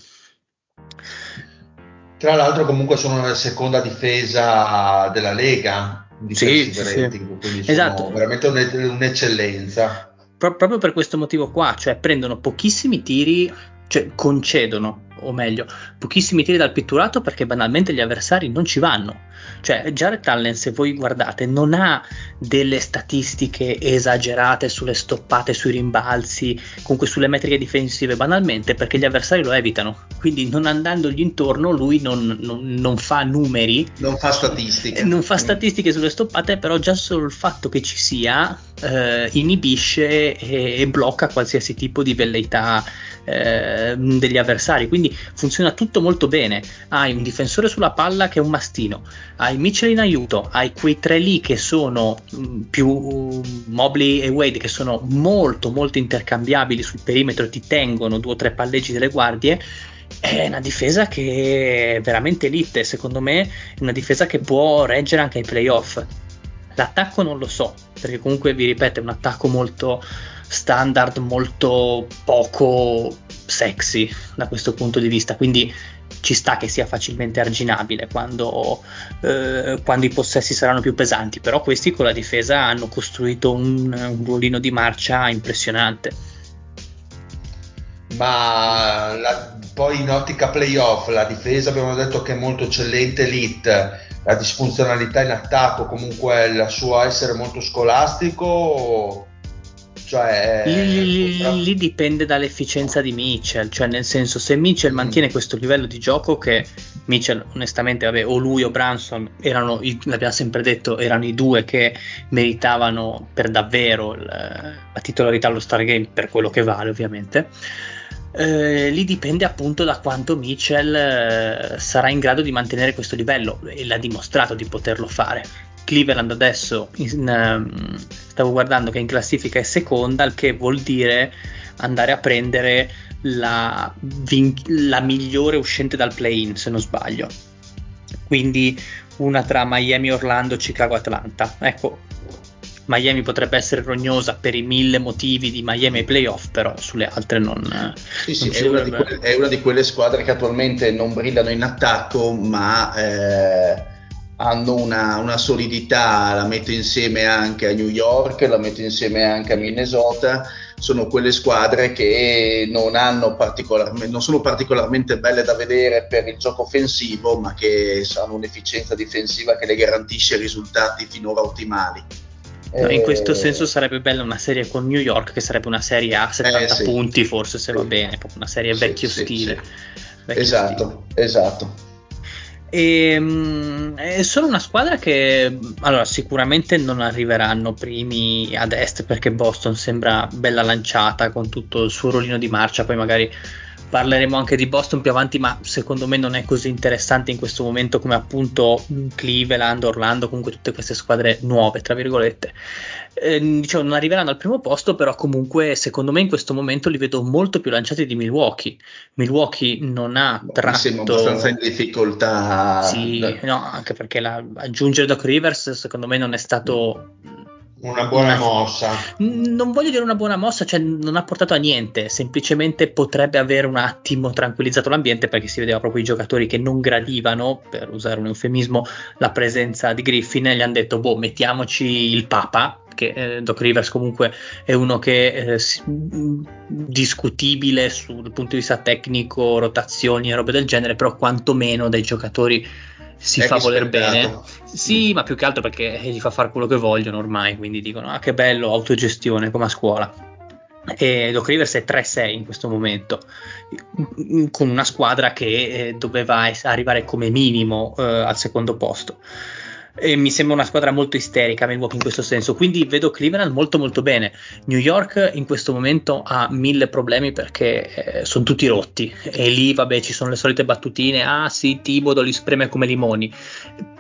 A: Tra l'altro comunque sono la seconda difesa della Lega, di sì, sì, rating, quindi esatto. veramente un'eccellenza.
E: Pro- proprio per questo motivo qua, cioè prendono pochissimi tiri, cioè concedono o meglio, pochissimi tiri dal pitturato perché banalmente gli avversari non ci vanno. Cioè, Jared Allen, se voi guardate, non ha delle statistiche esagerate sulle stoppate, sui rimbalzi, comunque sulle metriche difensive, banalmente perché gli avversari lo evitano. Quindi, non andandogli intorno, lui non, non, non fa numeri,
A: non fa statistiche.
E: Non fa statistiche sulle stoppate, però già solo il fatto che ci sia eh, inibisce e, e blocca qualsiasi tipo di velleità eh, degli avversari. Quindi funziona tutto molto bene. Hai un difensore sulla palla che è un mastino, hai Mitchell in aiuto, hai quei tre lì che sono mm, più uh, Mobley e Wade che sono molto molto intercambiabili sul perimetro ti tengono due o tre palleggi delle guardie. È una difesa che è veramente elite, secondo me è una difesa che può reggere anche ai playoff. L'attacco non lo so, perché comunque vi ripeto è un attacco molto standard, molto poco sexy da questo punto di vista, quindi ci sta che sia facilmente arginabile quando, eh, quando, i possessi saranno più pesanti, però questi con la difesa hanno costruito un, un ruolino di marcia impressionante.
A: Ma la, poi in ottica playoff la difesa abbiamo detto che è molto eccellente elite, la disfunzionalità in attacco comunque il suo essere molto scolastico cioè,
E: lì, lì, lì, dipende dall'efficienza di Mitchell, cioè nel senso se Mitchell mm. mantiene questo livello di gioco che Mitchell onestamente vabbè, o lui o Branson erano, l'abbiamo sempre detto, erano i due che meritavano per davvero il, la titolarità allo Stargame per quello che vale ovviamente. Eh, lì dipende appunto da quanto Mitchell eh, sarà in grado di mantenere questo livello e l'ha dimostrato di poterlo fare Cleveland adesso in, um, stavo guardando che in classifica è seconda, il che vuol dire andare a prendere la, la migliore uscente dal play-in, se non sbaglio. Quindi una tra Miami, Orlando, Chicago, Atlanta. Ecco, Miami potrebbe essere rognosa per i mille motivi di Miami ai playoff, però sulle altre non.
B: Sì, sì, è, una quelle, è, una di quelle squadre che attualmente non brillano in attacco, ma eh, hanno una, una, solidità, la metto insieme anche a New York, la metto insieme anche a Minnesota, sono quelle squadre che non, non, sono particolarmente belle da vedere per il gioco offensivo, ma che hanno un'efficienza difensiva che le garantisce risultati finora ottimali.
E: No, in questo eh, senso sarebbe bella una serie con New York, che sarebbe una serie a 70 eh, sì. punti, forse se va bene, una serie vecchio sì, stile.
B: Sì, vecchio esatto, stile. esatto.
E: E, um, è solo una squadra che allora, sicuramente non arriveranno primi ad est perché Boston sembra bella lanciata con tutto il suo rolino di marcia. Poi magari parleremo anche di Boston più avanti, ma secondo me non è così interessante in questo momento come appunto Cleveland, Orlando, comunque tutte queste squadre nuove, tra virgolette. Eh, diciamo, non arriveranno al primo posto, però comunque secondo me in questo momento li vedo molto più lanciati di Milwaukee. Milwaukee non ha tratto... Mi
B: sembra abbastanza in difficoltà.
E: Sì, no, anche perché la... aggiungere Doc Rivers secondo me non è stato
A: una buona una, mossa.
E: Non voglio dire una buona mossa, cioè non ha portato a niente, semplicemente potrebbe aver un attimo tranquillizzato l'ambiente perché si vedeva proprio i giocatori che non gradivano, per usare un eufemismo, la presenza di Griffin e gli hanno detto boh mettiamoci il Papa, che eh, Doc Rivers comunque è uno che eh, si, discutibile sul punto di vista tecnico, rotazioni e robe del genere, però quantomeno dai giocatori si fa voler bene. Sì, mm. ma più che altro perché gli fa fare quello che vogliono ormai, quindi dicono ah che bello, autogestione come a scuola. E Doc Rivers è 3-6 in questo momento, con una squadra che eh, doveva arrivare come minimo eh, al secondo posto e mi sembra una squadra molto isterica Milwaukee in questo senso. Quindi vedo Cleveland molto molto bene. New York in questo momento ha mille problemi perché eh, sono tutti rotti. E lì vabbè ci sono le solite battutine. Ah sì Tibodo li spreme come limoni.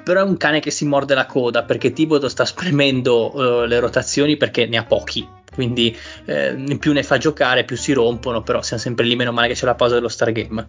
E: Però è un cane che si morde la coda perché Tibodo sta spremendo uh, le rotazioni perché ne ha pochi. Quindi eh, più ne fa giocare più si rompono però siamo sempre lì meno male che c'è la pausa dello Stargame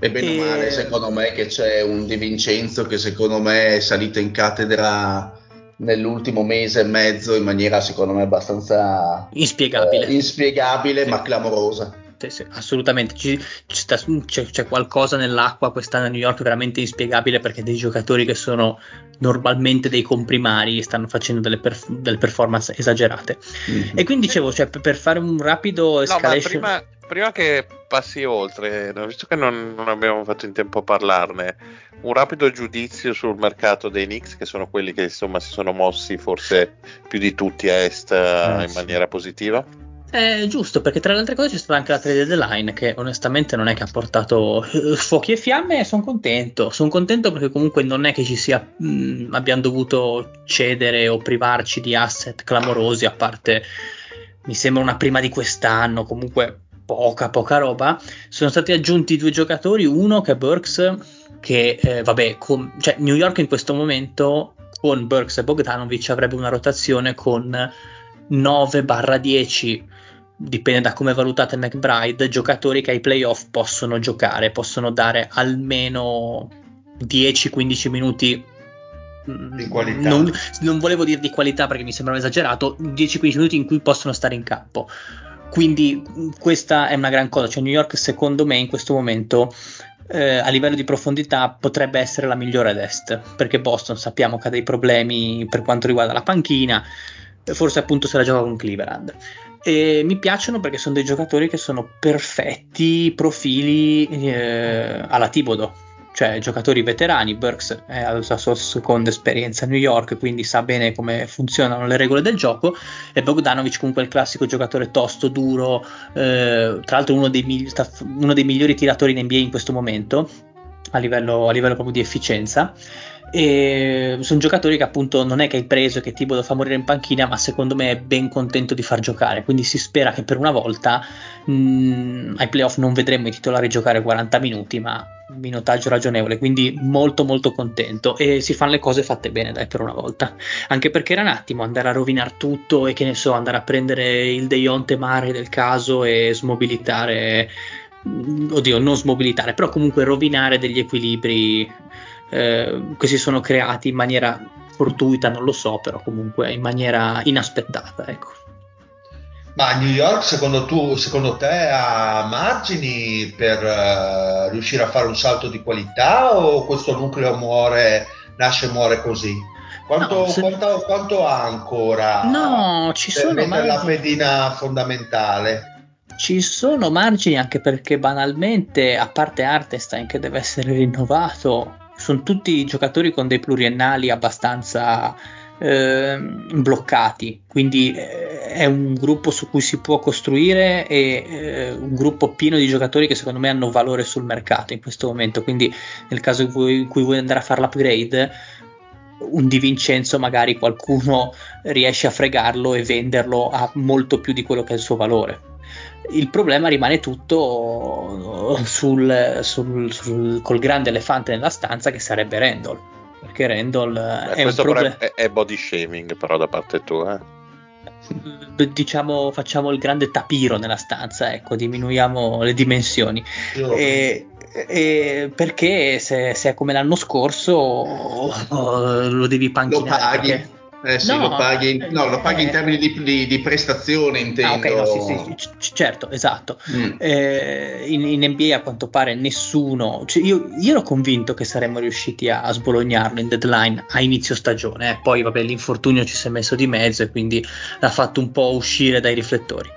B: e bene o male, secondo me, che c'è un Di Vincenzo che secondo me è salito in cattedra nell'ultimo mese e mezzo in maniera secondo me abbastanza
E: inspiegabile,
B: eh, inspiegabile sì. ma clamorosa.
E: Sì, assolutamente, Ci, sta, c'è, c'è, qualcosa nell'acqua quest'anno a New York veramente inspiegabile perché dei giocatori che sono normalmente dei comprimari stanno facendo delle, perf- delle performance esagerate. Mm-hmm. E quindi dicevo, cioè, per fare un rapido escalation...
C: No, prima, prima, che passi oltre, visto che non, non, abbiamo fatto in tempo a parlarne, un rapido giudizio sul mercato dei Knicks, che sono quelli che insomma si sono mossi forse più di tutti a est eh, in sì. maniera positiva.
E: È giusto, perché tra le altre cose c'è stata anche la trade deadline che onestamente non è che ha portato eh, fuochi e fiamme e sono contento. Sono contento perché comunque non è che ci sia mh, mm, abbiamo dovuto cedere o privarci di asset clamorosi, a parte mi sembra una prima di quest'anno, comunque poca poca roba. Sono stati aggiunti due giocatori, uno che è Burks che eh, vabbè, con, cioè New York in questo momento con Burks e Bogdanovic avrebbe una rotazione con 9-10 dipende da come valutate McBride, giocatori che ai playoff possono giocare, possono dare almeno 10-15 minuti
A: mm, di qualità.
E: Non, non, volevo dire di qualità perché mi sembrava esagerato, 10-15 minuti in cui possono stare in campo. quindi questa è una gran cosa, cioè New York secondo me in questo momento eh, a livello di profondità potrebbe essere la migliore ad est, perché Boston sappiamo che ha dei problemi per quanto riguarda la panchina, forse appunto se la gioca con Cleveland. E mi piacciono perché sono dei giocatori che sono perfetti profili eh, alla Tibodo cioè giocatori veterani, Burks ha la sua seconda esperienza a New York, quindi sa bene come funzionano le regole del gioco, e Bogdanovic comunque è il classico giocatore tosto, duro, eh, tra l'altro uno dei, migli- uno dei, migliori tiratori in NBA in questo momento, a livello, a livello proprio di efficienza. E sono giocatori che appunto non è che hai preso che tipo lo fa morire in panchina, ma secondo me è ben contento di far giocare. Quindi si spera che per una volta mh, ai playoff non vedremo i titolari giocare 40 minuti, ma minutaggio ragionevole, quindi molto molto contento. E si fanno le cose fatte bene dai per una volta, anche perché era un attimo andare a rovinare tutto e che ne so, andare a prendere il Deionte Mare del caso e smobilitare, oddio non smobilitare, però comunque rovinare degli equilibri eh, che si sono creati in maniera fortuita, non lo so, però comunque in maniera inaspettata, ecco.
A: Ma New York, secondo, tu, secondo te, ha margini per uh, riuscire a fare un salto di qualità o questo nucleo muore, nasce e muore così? Quanto, no, se... quanto, quanto, ha ancora
E: no, ci sono
A: margini. la pedina fondamentale?
E: Ci sono margini anche perché banalmente, a parte Artestein che deve essere rinnovato, sono tutti giocatori con dei pluriennali abbastanza eh, bloccati, quindi eh, è un gruppo su cui si può costruire e eh, un gruppo pieno di giocatori che secondo me hanno valore sul mercato in questo momento, quindi nel caso in cui, in cui vuoi andare a fare l'upgrade un Di Vincenzo magari qualcuno riesce a fregarlo e venderlo a molto più di quello che è il suo valore. Il problema rimane tutto sul, sul, sul, col grande elefante nella stanza che sarebbe Randall perché Randall Beh, è un problema.
C: È, è, body shaming, però, da parte tua.
E: Eh? Diciamo, facciamo il grande tapiro nella stanza, ecco, diminuiamo le dimensioni. E, e perché se, se, è come l'anno scorso oh, lo devi panchinare.
B: Lo paghi. Eh sì, no, lo paghi, in, no, lo paghi eh, in termini di, di, di, prestazione, intendo. Ah, ok, no,
E: sì, sì, c- certo, esatto. Mm. Eh, in, in, NBA a quanto pare nessuno, cioè io, io, ero convinto che saremmo riusciti a, a sbolognarlo in deadline a inizio stagione, eh. poi vabbè l'infortunio ci si è messo di mezzo e quindi l'ha fatto un po' uscire dai riflettori.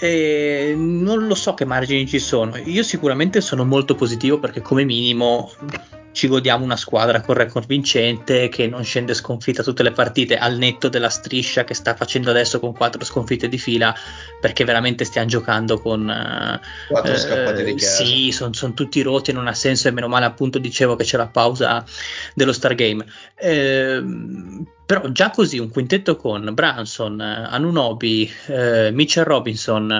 E: E non lo so che margini ci sono. Io sicuramente sono molto positivo perché come minimo ci godiamo una squadra con record vincente che non scende sconfitta tutte le partite al netto della striscia che sta facendo adesso con quattro sconfitte di fila perché veramente stiamo giocando con
B: quattro eh, scappate di
E: casa sì sono son tutti rotti non ha senso e meno male appunto dicevo che c'è la pausa dello Stargame. Eh, però già così un quintetto con Branson, Anunobi, eh, Mitchell Robinson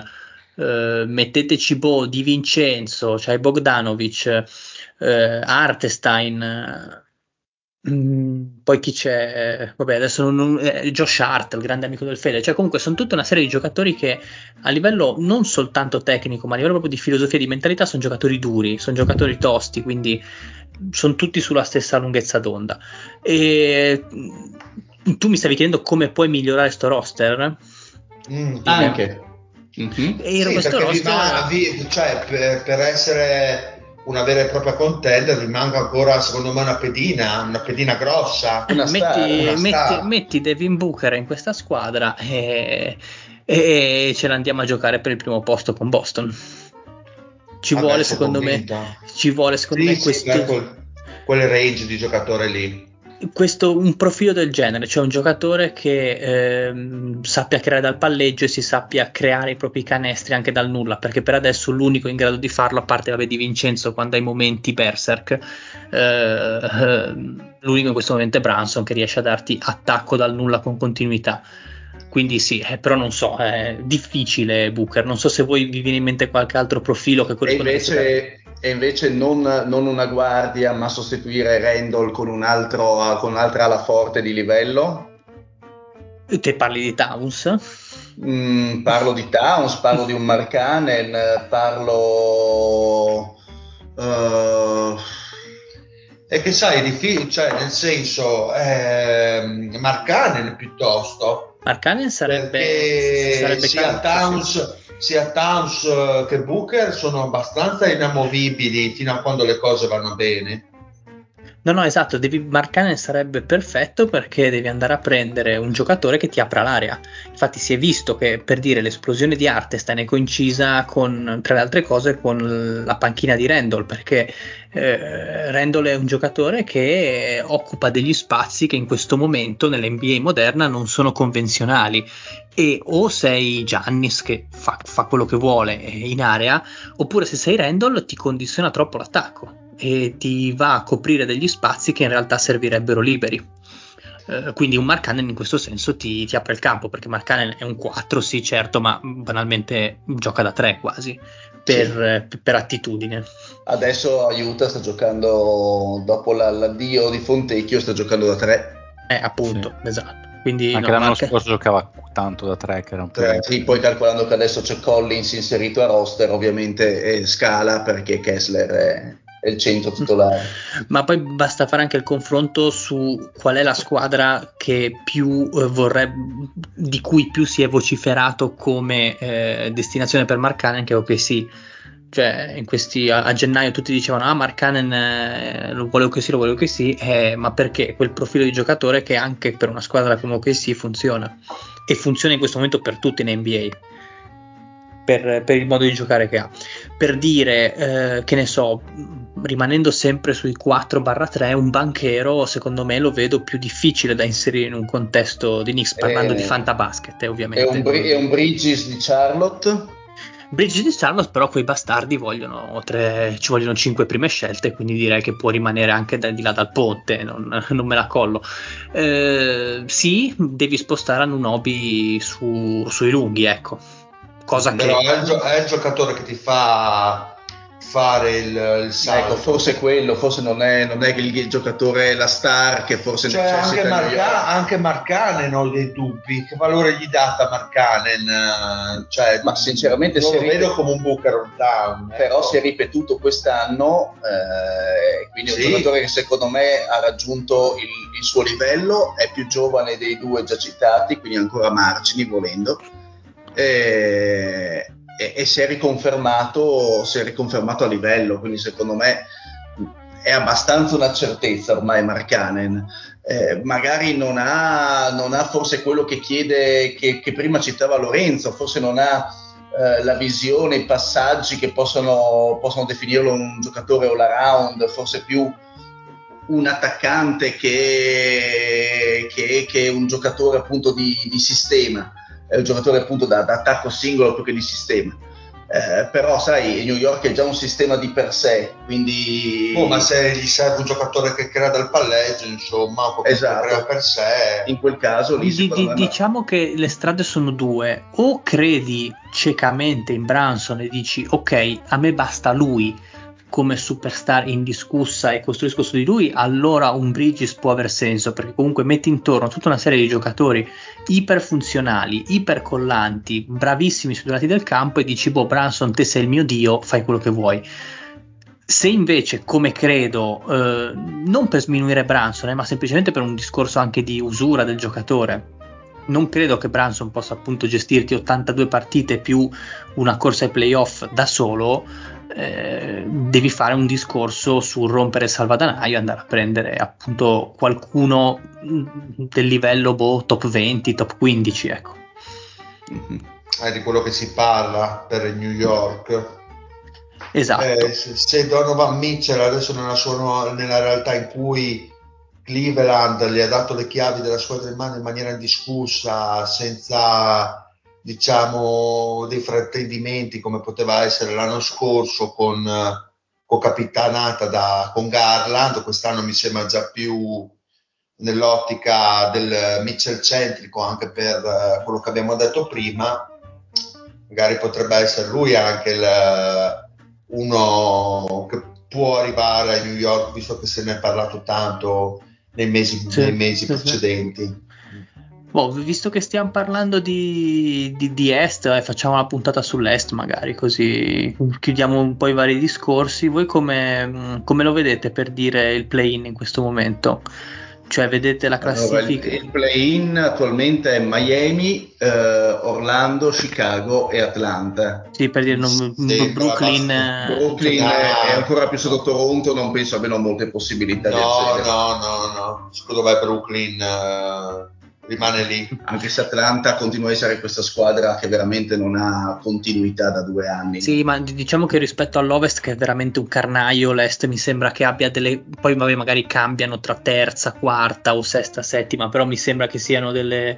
E: eh, metteteci Bo Di Vincenzo, cioè Bogdanovic eh, Artestein, Mm, poi chi c'è? Vabbè, adesso non, eh, Josh Hart, il grande amico del Fede. Cioè, comunque, sono tutta una serie di giocatori che a livello non soltanto tecnico, ma a livello proprio di filosofia e di mentalità, sono giocatori duri, sono giocatori tosti, quindi sono tutti sulla stessa lunghezza d'onda. E mm, tu mi stavi chiedendo come puoi migliorare sto roster?
A: Mm, anche. Mm-hmm. E sì, questo roster... Rimane, cioè, per, per essere una vera e propria contender rimanga ancora secondo me una pedina una pedina grossa.
E: Una metti, star, una metti, metti, Devin Booker in questa squadra e, e, ce l'andiamo a giocare per il primo posto con Boston. Ci Adesso vuole secondo convinto. me ci vuole secondo
A: sì,
E: me
A: sì,
E: questo
A: quel, quel range di giocatore lì
E: questo, un profilo del genere, cioè un giocatore che eh, sappia creare dal palleggio e si sappia creare i propri canestri anche dal nulla, perché per adesso l'unico in grado di farlo, a parte vabbè, di Vincenzo quando ha i momenti berserk, eh, (laughs) l'unico in questo momento è Branson che riesce a darti attacco dal nulla con continuità. Quindi sì, eh, però non so, è difficile Booker, non so se voi vi viene in mente qualche altro profilo che
B: corrisponde e invece, e invece non, non, una guardia, ma sostituire Randall con, un altro, con un'altra ala forte di livello?
E: Te parli di Towns?
B: Mm, parlo di Towns, parlo di un Marcanen, parlo...
A: Uh, e che sai, è difficile, cioè nel senso, eh, Marcanen piuttosto.
E: Marcanen sarebbe, sarebbe
A: sia, Towns,
E: sì
A: sia Towns eh, che Booker sono abbastanza inamovibili fino a quando le cose vanno bene.
E: No, no, esatto, devi, Marcanen sarebbe perfetto perché devi andare a prendere un giocatore che ti apra l'area. Infatti si è visto che per dire l'esplosione di Artestein è coincisa con, tra le altre cose, con la panchina di Randall, perché eh, Randall è un giocatore che occupa degli spazi che in questo momento nell'NBA moderna non sono convenzionali e o sei Giannis che fa, fa quello che vuole in area, oppure se sei Randall ti condiziona troppo l'attacco e ti va a coprire degli spazi che in realtà servirebbero liberi. Uh, quindi un Markkanen in questo senso ti, ti, apre il campo perché Markkanen è un 4 sì certo ma banalmente gioca da 3 quasi per, sì. per attitudine
B: adesso aiuta sta giocando dopo la, l'addio di Fontecchio sta giocando da 3
E: eh appunto sì. esatto quindi
D: anche no, l'anno anche... scorso giocava tanto da 3 che era un po'
B: eh, sì, poi calcolando che adesso c'è Collins inserito a roster ovviamente scala perché Kessler è è il centro titolare.
E: Ma poi basta fare anche il confronto su qual è la squadra che più eh, vorrebbe, di cui più si è vociferato come eh, destinazione per Marcanen, che ok sì. Cioè, questi, a, a gennaio tutti dicevano: Ah, Marcanen eh, lo volevo così, lo volevo così, eh, ma perché quel profilo di giocatore che anche per una squadra come OKC funziona e funziona in questo momento per tutti in NBA per, per, il modo di giocare che ha. Per dire, eh, che ne so, rimanendo sempre sui 4-3, un banchero secondo me lo vedo più difficile da inserire in un contesto di Knicks, parlando eh, di Fantabasket, eh, ovviamente.
B: È un, è un Bridges di Charlotte?
E: Bridges di Charlotte, però quei bastardi vogliono tre, ci vogliono 5 prime scelte, quindi direi che può rimanere anche da, di là dal ponte, non, (laughs) non me la collo. Eh, sì, devi spostare a Nunobi su, sui lunghi, ecco cosa
A: Però
E: che...
A: è il, gio- è il giocatore che ti fa fare il, il salto.
B: Ecco, forse quello, forse non è, non è il, il, giocatore, la star che forse
A: cioè, anche, Marca, anche Marcanen ho dei dubbi, che valore gli date a Marcanen? Cioè,
B: Ma sinceramente
A: non lo ripet- vedo come un Booker on down.
B: Però ecco. si è ripetuto quest'anno, eh, quindi è un sì. giocatore che secondo me ha raggiunto il, il suo livello, è più giovane dei due già citati, quindi ancora margini volendo e, e, e si, è riconfermato, si è riconfermato a livello, quindi secondo me è abbastanza una certezza ormai Marcanen. Eh, magari non ha, non ha, forse quello che chiede, che, che prima citava Lorenzo, forse non ha eh, la visione, i passaggi che possono, possono definirlo un giocatore all around, forse più un attaccante che, che, che un giocatore appunto di, di sistema è un giocatore appunto da, da attacco singolo più che di sistema. Eh, però sai, New York è già un sistema di per sé, quindi...
A: Oh, ma se gli serve un giocatore che crea dal palleggio, insomma, o esatto. crea per sé...
B: In quel caso lì...
E: Di, di, diciamo che le strade sono due, o credi ciecamente in Branson e dici ok, a me basta lui, come superstar indiscussa e costruisco su di lui, allora un Bridges può aver senso perché comunque metti intorno tutta una serie di giocatori iperfunzionali, ipercollanti, bravissimi sui due lati del campo e dici boh Branson te sei il mio dio, fai quello che vuoi. Se invece, come credo, eh, non per sminuire Branson, eh, ma semplicemente per un discorso anche di usura del giocatore, non credo che Branson possa appunto gestirti 82 partite più una corsa ai playoff da solo eh, devi fare un discorso sul rompere il salvadanaio e andare a prendere appunto qualcuno del livello boh, top 20, top 15, ecco.
A: È di quello che si parla per New York.
E: Esatto.
A: Eh, se, se, Donovan Mitchell adesso nella, sua, nella realtà in cui Cleveland gli ha dato le chiavi della squadra in mano in maniera indiscussa, senza diciamo, dei fraintendimenti come poteva essere l'anno scorso con, con capitanata da, con Garland, quest'anno mi sembra già più nell'ottica del Mitchell centrico anche per uh, quello che abbiamo detto prima, magari potrebbe essere lui anche il, uno che può arrivare a New York, visto che se ne è parlato tanto nei mesi, sì, nei mesi sì, precedenti. Sì.
E: Boh, visto che stiamo parlando di, di, di Est, eh, facciamo una puntata sull'Est magari, così chiudiamo un po' i vari discorsi. Voi come, come lo vedete per dire il play-in in questo momento? Cioè, vedete la classifica.
B: Allora, il, il play-in attualmente è Miami, eh, Orlando, Chicago e Atlanta.
E: Sì, per dire, non,
A: Sì,
E: Brooklyn.
A: però
E: eh,
B: Brooklyn
A: No.
B: è, ancora più sotto Toronto, non penso abbiano molte possibilità di
A: No,
B: accedere.
A: no, no, no. Secondo me Brooklyn eh, rimane lì.
B: Anche se Atlanta continua a essere questa squadra che veramente non ha continuità da due anni.
E: Sì, ma diciamo che rispetto all'Ovest, che è veramente un carnaio, l'Est mi sembra che abbia delle. Poi vabbè, magari cambiano tra terza, quarta o sesta, settima, però mi sembra che siano delle,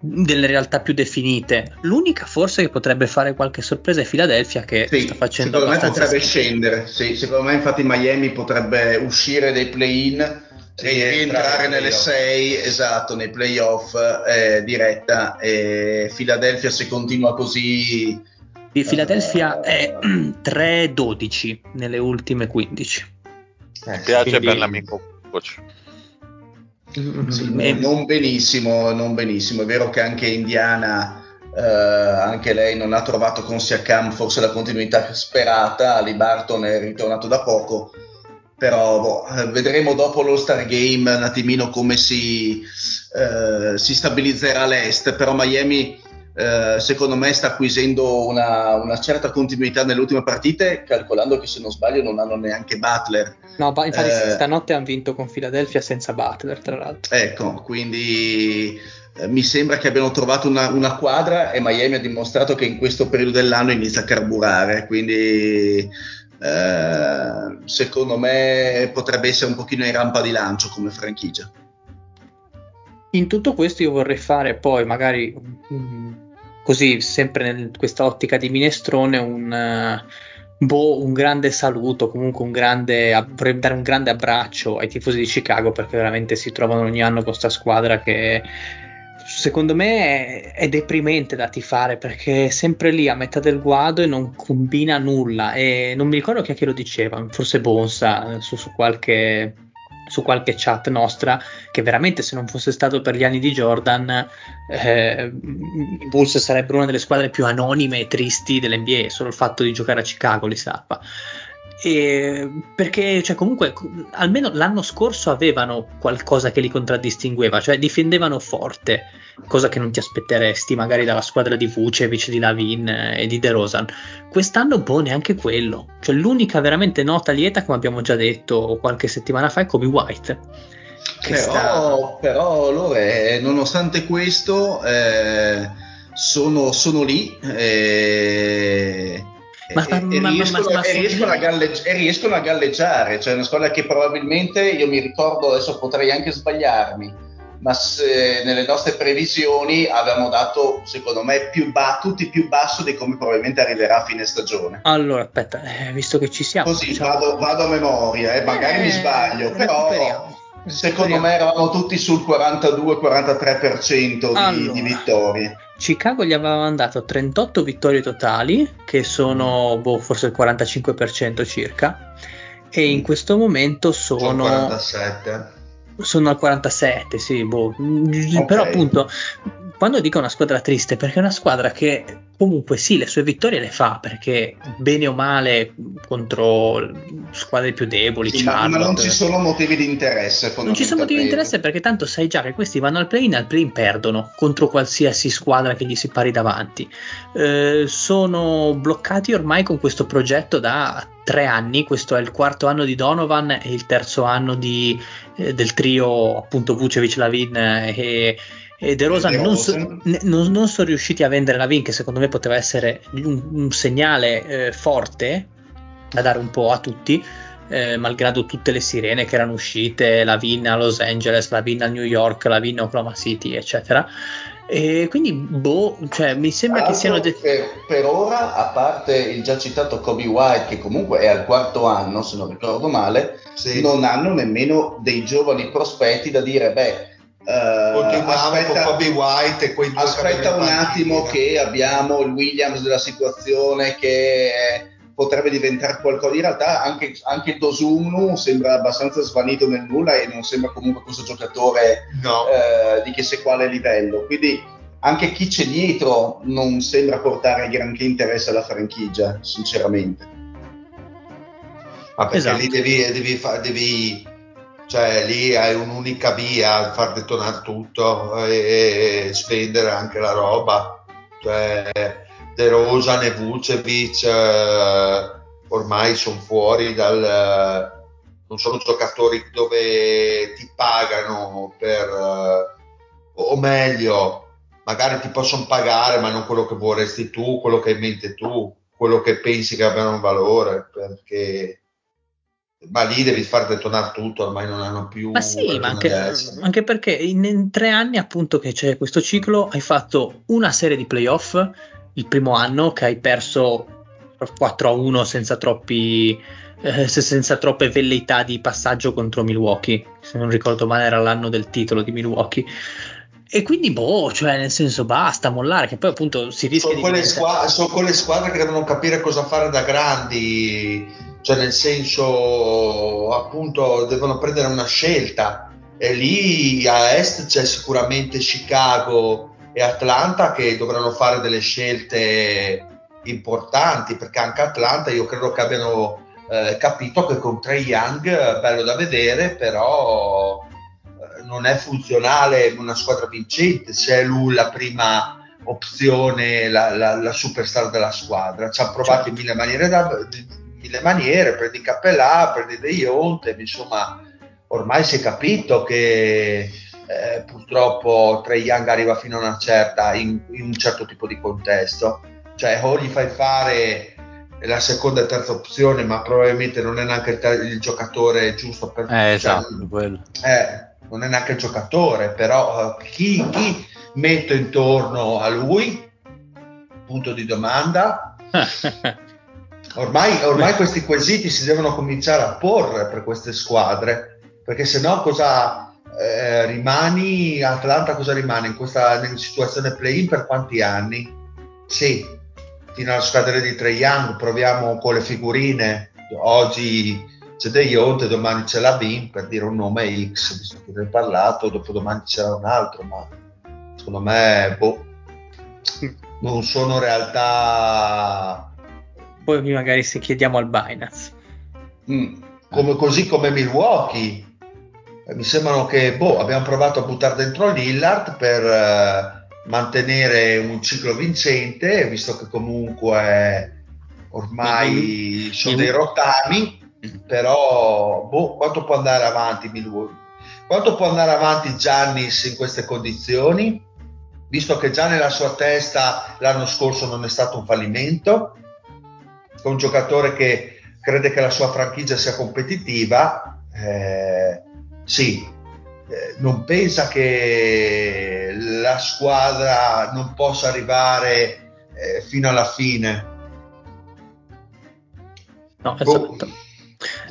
E: delle realtà più definite. L'unica forse che potrebbe fare qualche sorpresa è Philadelphia, che
B: Sì,
E: sta facendo
B: secondo me potrebbe scendere. Sì, secondo me, infatti, Miami potrebbe uscire dai play-in rientrare
A: entrare
B: nelle
A: nei
B: sei, esatto, nei playoff eh, diretta. E Philadelphia, se continua così,
E: Di Philadelphia
B: Eh,
E: è (clears throat) 3-12 nelle ultime 15.
C: Mi piace
E: quindi-
C: per l'amico coach.
B: Sì,
E: Mm,
B: non benissimo, non benissimo. È vero che anche Indiana, eh, anche lei non ha trovato con Siakam forse la continuità sperata. Ali Barton è ritornato da poco, però boh, eh, vedremo dopo lo Star Game un attimino come si, eh, si stabilizzerà l'Est. Però Miami, eh, secondo me, sta acquisendo una, una certa continuità nelle ultime partite, calcolando che se non sbaglio non hanno neanche Butler.
E: No, infatti
B: Eh,
E: stanotte hanno vinto con Philadelphia senza Butler, tra l'altro.
B: Ecco, quindi eh, mi sembra che abbiano trovato una, una quadra e Miami ha dimostrato che in questo periodo dell'anno inizia a carburare, quindi eh, secondo me potrebbe essere un pochino in rampa di lancio come franchigia.
E: In tutto questo io vorrei fare poi magari mm, così sempre in questa ottica di minestrone un, eh, boh, un grande saluto, comunque un grande vorrei dare un grande abbraccio ai tifosi di Chicago perché veramente si trovano ogni anno con questa squadra che secondo me è, è deprimente da tifare perché è sempre lì a metà del guado e non combina nulla. E non mi ricordo chi è che lo diceva, forse Bonsa su, su qualche su qualche chat nostra che veramente se non fosse stato per gli anni di Jordan eh, i Bulls sarebbero una delle squadre più anonime e tristi dell'NBA solo il fatto di giocare a Chicago li salva e perché cioè, comunque almeno l'anno scorso avevano qualcosa che li contraddistingueva cioè difendevano forte cosa che non ti aspetteresti magari dalla squadra di Vucevic, di Lavin e di DeRozan quest'anno boh neanche quello. Cioè l'unica veramente nota lieta come abbiamo già detto qualche settimana fa è Kobe White che sta-
B: Però, però loro, eh, nonostante questo, eh, sono, sono lì eh,
E: Ma-
B: e,
E: ma-
B: e riescono,
E: ma- ma-
B: e riescono a galleggi- e riescono a galleggiare. Cioè, una squadra che probabilmente io mi ricordo, adesso potrei anche sbagliarmi. Ma se nelle nostre previsioni avevamo dato, secondo me, più ba- tutti più basso di come probabilmente arriverà a fine stagione.
E: allora aspetta eh, visto che ci siamo
B: Così
E: diciamo-
B: vado, vado a memoria, eh, magari mi
E: Eh,
B: sbaglio, però secondo me eravamo tutti sul 42-43% di,
E: Allora.
B: di vittorie.
E: Chicago gli aveva mandato 38 vittorie totali, che sono boh, forse il 45% circa, e in questo momento
A: Sono
E: sono,
A: 47.
E: sono al 47, sì, boh. Mm, però appunto quando dico una squadra triste, perché è una squadra che comunque sì, le sue vittorie le fa, perché bene o male contro squadre più deboli,
B: Sì, ma, ma non ci sono motivi di interesse.
E: non ci sono motivi di interesse perché tanto sai già che questi vanno al play-in al play-in perdono contro qualsiasi squadra che gli si pari davanti. Eh, sono bloccati ormai con questo progetto da tre anni, questo è il quarto anno di Donovan e il terzo anno di, eh, del trio appunto Vucevic, Lavin e, e De Rosa non, so- non- non sono riusciti a vendere Lavin che secondo me poteva essere un, un segnale eh, forte da dare un po' a tutti eh, malgrado tutte le sirene che erano uscite, la Vin a Los Angeles, la Vin a New York, la Vin a Oklahoma City, eccetera. E quindi, boh, cioè, mi sembra
B: Tra
E: che siano. de-
B: per, per ora, a parte il già citato Kobe White, che comunque è al quarto anno, se non ricordo male,
A: Sì.
B: non hanno nemmeno dei giovani prospetti da dire, beh,
A: con
B: aspetta,
A: Kobe White e quei due
B: aspetta un attimo che abbiamo il Williams della situazione che potrebbe diventare qualcosa. In realtà anche, anche Dosunu sembra abbastanza svanito nel nulla e non sembra comunque questo giocatore
A: No.
B: eh, di chissà quale livello. Quindi anche chi c'è dietro non sembra portare granché interesse alla franchigia, sinceramente.
A: Ma perché
E: Esatto.
A: lì devi, devi, fa- devi cioè lì hai un'unica via, far detonare tutto e, spendere anche la roba. Cioè, De Rosa e Vucevic eh, ormai sono fuori dal... non sono giocatori dove ti pagano per... Eh, o meglio, magari ti possono pagare ma non quello che vorresti tu, quello che hai in mente tu, quello che pensi che abbiano un valore, perché ma lì devi far detonare tutto, ormai non hanno più.
E: Ma sì, ma anche, anche, perché in, in, tre anni, appunto, che c'è questo ciclo, hai fatto una serie di playoff il primo anno che hai perso 4 a 1 senza troppi. Eh, senza troppe velleità di passaggio contro Milwaukee. Se non ricordo male, era l'anno del titolo di Milwaukee. E quindi, boh, cioè, nel senso, basta mollare, che poi appunto si rischia
A: sono
E: di.
A: Quelle squadre, sono quelle squadre che devono capire cosa fare da grandi cioè nel senso appunto devono prendere una scelta e lì a est c'è sicuramente Chicago e Atlanta che dovranno fare delle scelte importanti perché anche Atlanta io credo che abbiano eh, capito che con Trey Young bello da vedere però non è funzionale una squadra vincente se è lui la prima opzione la, la, la superstar della squadra. Ci ha provato in mille maniere da, mille maniere, prendi Cappellà, prendi De Jonte, insomma ormai si è capito che eh, purtroppo Trey Young arriva fino a una certa, in, in, un certo tipo di contesto, cioè o gli fai fare la seconda e terza opzione, ma probabilmente non è neanche il, il giocatore giusto per...
D: Eh,
A: cioè,
D: esatto,
A: eh, non è neanche il giocatore, però uh, chi, chi metto intorno a lui? Punto di domanda. (laughs) Ormai, ormai questi quesiti si devono cominciare a porre per queste squadre, perché se no cosa eh, rimani, Atlanta cosa rimane in questa in situazione play-in per quanti anni? Sì, fino alla squadra di Trey Young, proviamo con le figurine, oggi c'è De Jonte, domani c'è la BIM per dire un nome X, visto che ne hai parlato, dopo domani c'era un altro, ma secondo me boh, (laughs) non sono realtà
E: poi magari se chiediamo al Binance.
A: Mm. Come, così come Milwaukee. Eh, mi sembrano che boh, abbiamo provato a buttare dentro Lillard per eh, mantenere un ciclo vincente, visto che comunque ormai sono dei rottami, però boh, quanto può andare avanti Milwaukee? Quanto può andare avanti Giannis in queste condizioni? Visto che già nella sua testa l'anno scorso non è stato un fallimento, è un giocatore che crede che la sua franchigia sia competitiva, eh, sì, eh, non pensa che la squadra non possa arrivare eh, fino alla fine.
E: No, boh, esatto.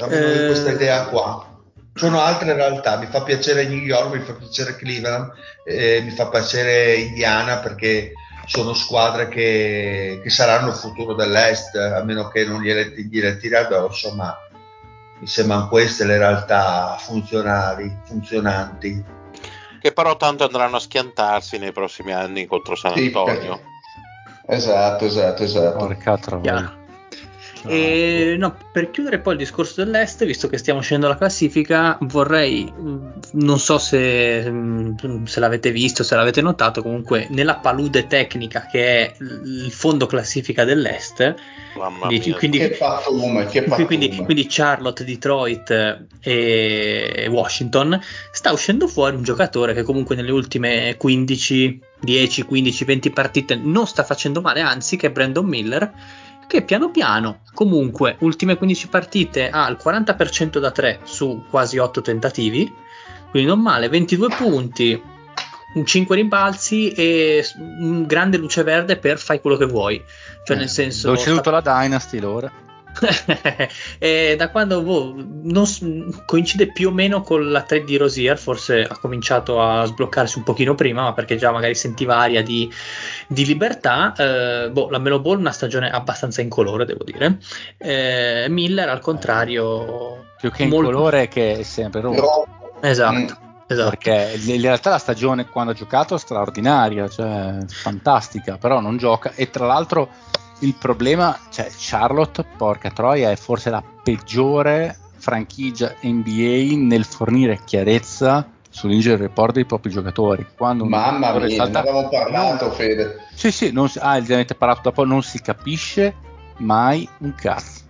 A: Eh, questa idea qua. Sono altre realtà, mi fa piacere New York, mi fa piacere Cleveland, eh, mi fa piacere Indiana perché sono squadre che, che, saranno il futuro dell'Est, a meno che non gliele, gliele tiri addosso, ma mi sembrano queste le realtà funzionali, funzionanti.
C: Che però tanto andranno a schiantarsi nei prossimi anni contro San Antonio.
A: Sì, esatto, esatto, esatto.
D: Porca troia.
E: E, no, per chiudere poi il discorso dell'Est, visto che stiamo scendendo la classifica, vorrei, mm, non so se, mm, se, l'avete visto, se l'avete notato, comunque nella palude tecnica che è il fondo classifica dell'Est,
C: quindi,
A: quindi, che pattume, che
E: quindi, quindi, Charlotte, Detroit e Washington, sta uscendo fuori un giocatore che comunque nelle ultime 15, 10, 15, 20 partite non sta facendo male, anzi che è Brandon Miller che piano piano, comunque, ultime 15 partite ha il 40% da 3 su quasi 8 tentativi, quindi non male, 22 punti, 5 rimbalzi e un grande luce verde per fai quello che vuoi. Cioè, eh, nel senso.
D: Ho ceduto sta... la Dynasty l'ora. (laughs)
E: e da quando boh, non, coincide più o meno con la trade di Rosier, forse ha cominciato a sbloccarsi un pochino prima, ma perché già magari sentiva aria di, di libertà. Eh, boh, la Melo Ball una stagione abbastanza incolore, devo dire. Eh, Miller al contrario,
D: più che incolore molto... che è sempre rotto.
E: Esatto. Mm. Esatto.
D: Perché in realtà la stagione quando ha giocato è straordinaria, cioè fantastica, però non gioca e tra l'altro il problema, cioè Charlotte, porca troia, è forse la peggiore franchigia NBA nel fornire chiarezza sull'injury report dei propri giocatori. Quando
B: Mamma mia,
D: salta-
B: ne avevamo parlato, Fede.
D: Sì, sì, non si, ah, avete parlato dopo, non si capisce mai un cazzo.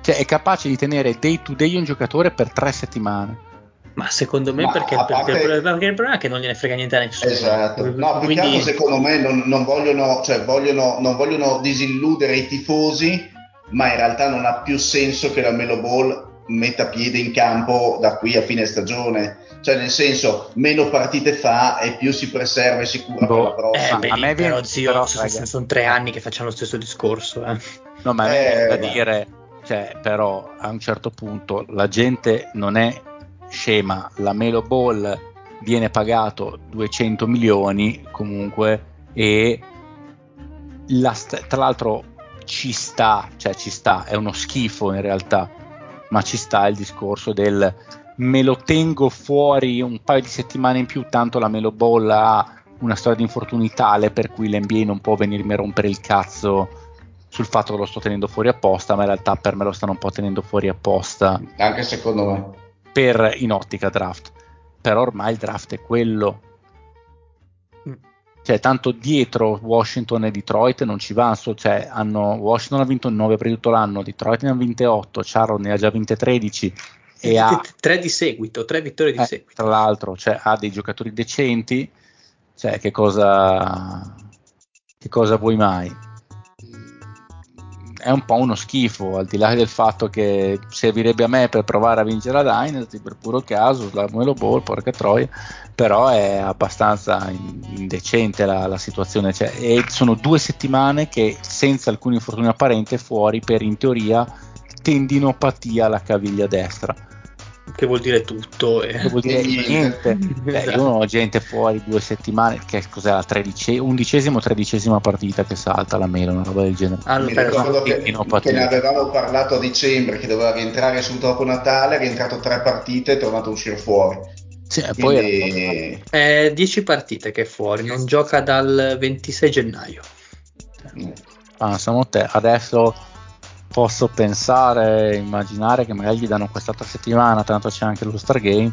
D: Cioè, è capace di tenere day to day un giocatore per tre settimane.
E: Ma secondo me
B: Ma
E: perché,
B: parte-
E: il problema, perché il problema è che non gliene frega niente a nessuno.
B: Esatto. No, più che
E: Quindi-
B: altro secondo me non, non vogliono, cioè vogliono, non vogliono disilludere i tifosi, ma in realtà non ha più senso che la Melo Ball metta piede in campo da qui a fine stagione. Cioè, nel senso, meno partite fa e più si preserva e si cura
D: Boh.
B: per la prossima.
E: Eh, beh,
D: a me
E: però
D: viene-
E: zio,
D: però,
E: sono, sono tre anni che facciamo lo stesso discorso. eh.
D: No, ma a me
B: Eh,
D: da dire, cioè, però a un certo punto la gente non è scema, la Melo Ball viene pagato 200 milioni comunque e la st- tra l'altro ci sta, cioè ci sta, è uno schifo in realtà, ma ci sta il discorso del me lo tengo fuori un paio di settimane in più, tanto la Melo Ball ha una storia di infortuni tale per cui l'NBA non può venirmi a rompere il cazzo sul fatto che lo sto tenendo fuori apposta, ma in realtà per me lo stanno un po' tenendo fuari apposta
B: Anche secondo me.
D: Per in ottica draft. Però ormai il draft è quello.
E: Mm.
D: Cioè, tanto dietro Washington e Detroit non ci va, cioè, hanno, Washington ha vinto 9 per tutto l'anno, Detroit ne ha vinte 8, Charlotte ne ha già vinte 13 e ha,
E: Tre di seguito, tre vittorie di
D: eh,
E: seguito.
D: tra l'altro, cioè, ha dei giocatori decenti, cioè, che cosa, che cosa vuoi mai? È un po' uno schifo, al di là del fatto che servirebbe a me per provare a vincere la Dynasty per puro caso, la Melo Ball, porca troia, però è abbastanza in- indecente la, la situazione. Cioè, e sono due settimane che senza alcun infortunio apparente fuori per in teoria tendinopatia alla caviglia destra
E: Che vuol dire tutto. eh.
D: che vuol dire
B: E niente.
D: niente. (laughs) Beh,
E: Esatto.
D: io non ho gente fuori due settimane, che cos'è la tredice- undicesima o tredicesima partita che salta la mela, una roba del genere.
E: Allora,
B: Mi
E: per-
B: ricordo che, che ne avevamo parlato a dicembre, che doveva rientrare subito dopo Natale, è rientrato tre partite e è tornato a uscire fuori.
D: Sì, e poi
B: Quindi,
E: è 10 partite che è fuori, non gioca dal 26 gennaio.
D: pensano te, adesso posso pensare, immaginare che magari gli danno quest'altra settimana, tanto c'è anche lo Star Game.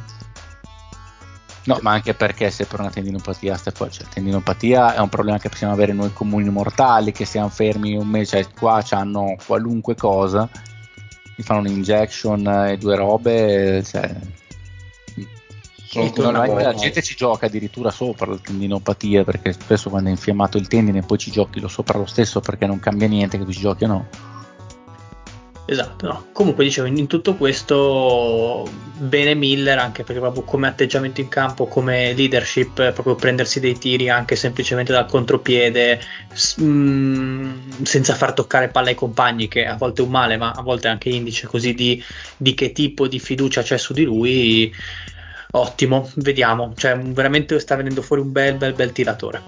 D: No, ma anche perché se per una tendinopatia, fuori, cioè, tendinopatia è un problema che possiamo avere noi comuni mortali, che siamo fermi un mese, cioè qua hanno qualunque cosa, gli fanno un'injection e due robe, cioè,
B: sono
E: E tu
D: No, la gente ci gioca addirittura sopra la tendinopatia perché spesso quando è infiammato il tendine poi ci giochi lo sopra lo stesso perché non cambia niente che tu ci giochi o no.
E: Esatto, no. Comunque dicevo, in tutto questo bene Miller anche perché proprio come atteggiamento in campo, come leadership, eh, proprio prendersi dei tiri anche semplicemente dal contropiede, s- mm, senza far toccare palla ai compagni, che a volte è un male, ma a volte è anche indice così di, di che tipo di fiducia c'è su di lui. Ottimo, vediamo, cioè veramente sta venendo fuori un bel bel bel tiratore.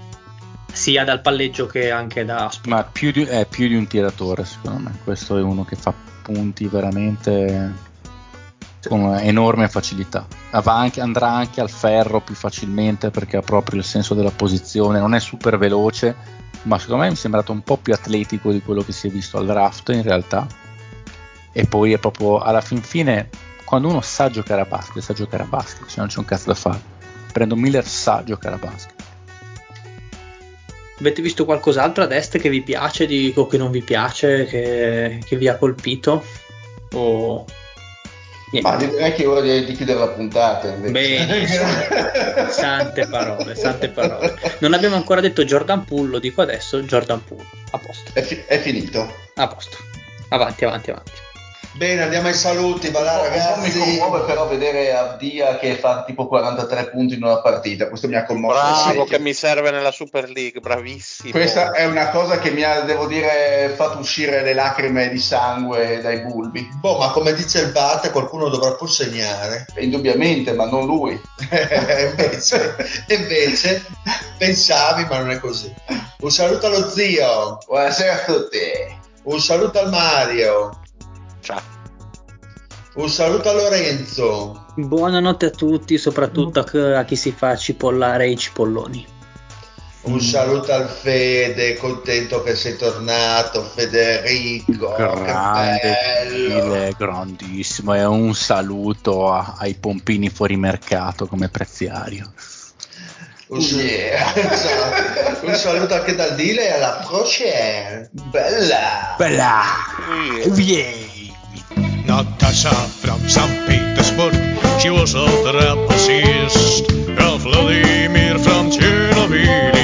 E: Sia dal palleggio che anche da
D: Ma più di, è più di un tiratore secondo me, questo è uno che fa punti veramente con enorme facilità. Anche- andrà anche al ferro più facilmente perché ha proprio il senso della posizione, non è super veloce, ma secondo me mi è sembrato un po' più atletico di quello che si è visto al draft in realtà. E poi è proprio alla fin fine, quando uno sa giocare a basket, sa giocare a basket, cioè non c'è un cazzo da fare. Prendo Miller sa giocare a basket.
E: Avete visto qualcos'altro ad est che vi piace di- o che non vi piace, che, che vi ha colpito? O... Niente.
B: Ma direi che è ora di, di chiudere la puntata. invece.
E: Benissimo. (laughs) sante parole, sante parole. Non abbiamo ancora detto Jordan Poole, lo dico adesso, Jordan Poole. A posto,
B: È, fi- è finito.
E: a posto. Avanti, avanti, avanti.
A: Bene, andiamo ai saluti, va là
B: Un po' mi
A: ragazzi.
B: commuove però vedere Abdia che fa tipo 43 punti in una partita. Questo mi ha commosso.
C: Bravo, che mi serve nella Super League, bravissimo.
B: Questa è una cosa che mi ha, devo dire, fatto uscire le lacrime di sangue dai bulbi.
A: Boh, ma come dice il Bate, qualcuno dovrà pur segnare.
B: Indubbiamente, ma non lui. (laughs)
A: invece, invece, pensavi, ma non è così. Un saluto allo zio,
B: Buonasera a tutti.
A: un saluto al Mario. Un saluto a Lorenzo.
E: Buonanotte a tutti, soprattutto a chi si fa cipollare i cipolloni.
A: Un mm. saluto al Fede, contento che sei tornato, Federico.
D: Grande, file, grandissimo. E un saluto a, ai pompini fuori mercato come preziario.
A: Un, yeah. un saluto anche dal Dile e alla prochaine. Bella.
D: Bella. Yeah. yeah.
F: Natasha from St. Petersburg. She was a trapezist. Vladimir from Chernobyl.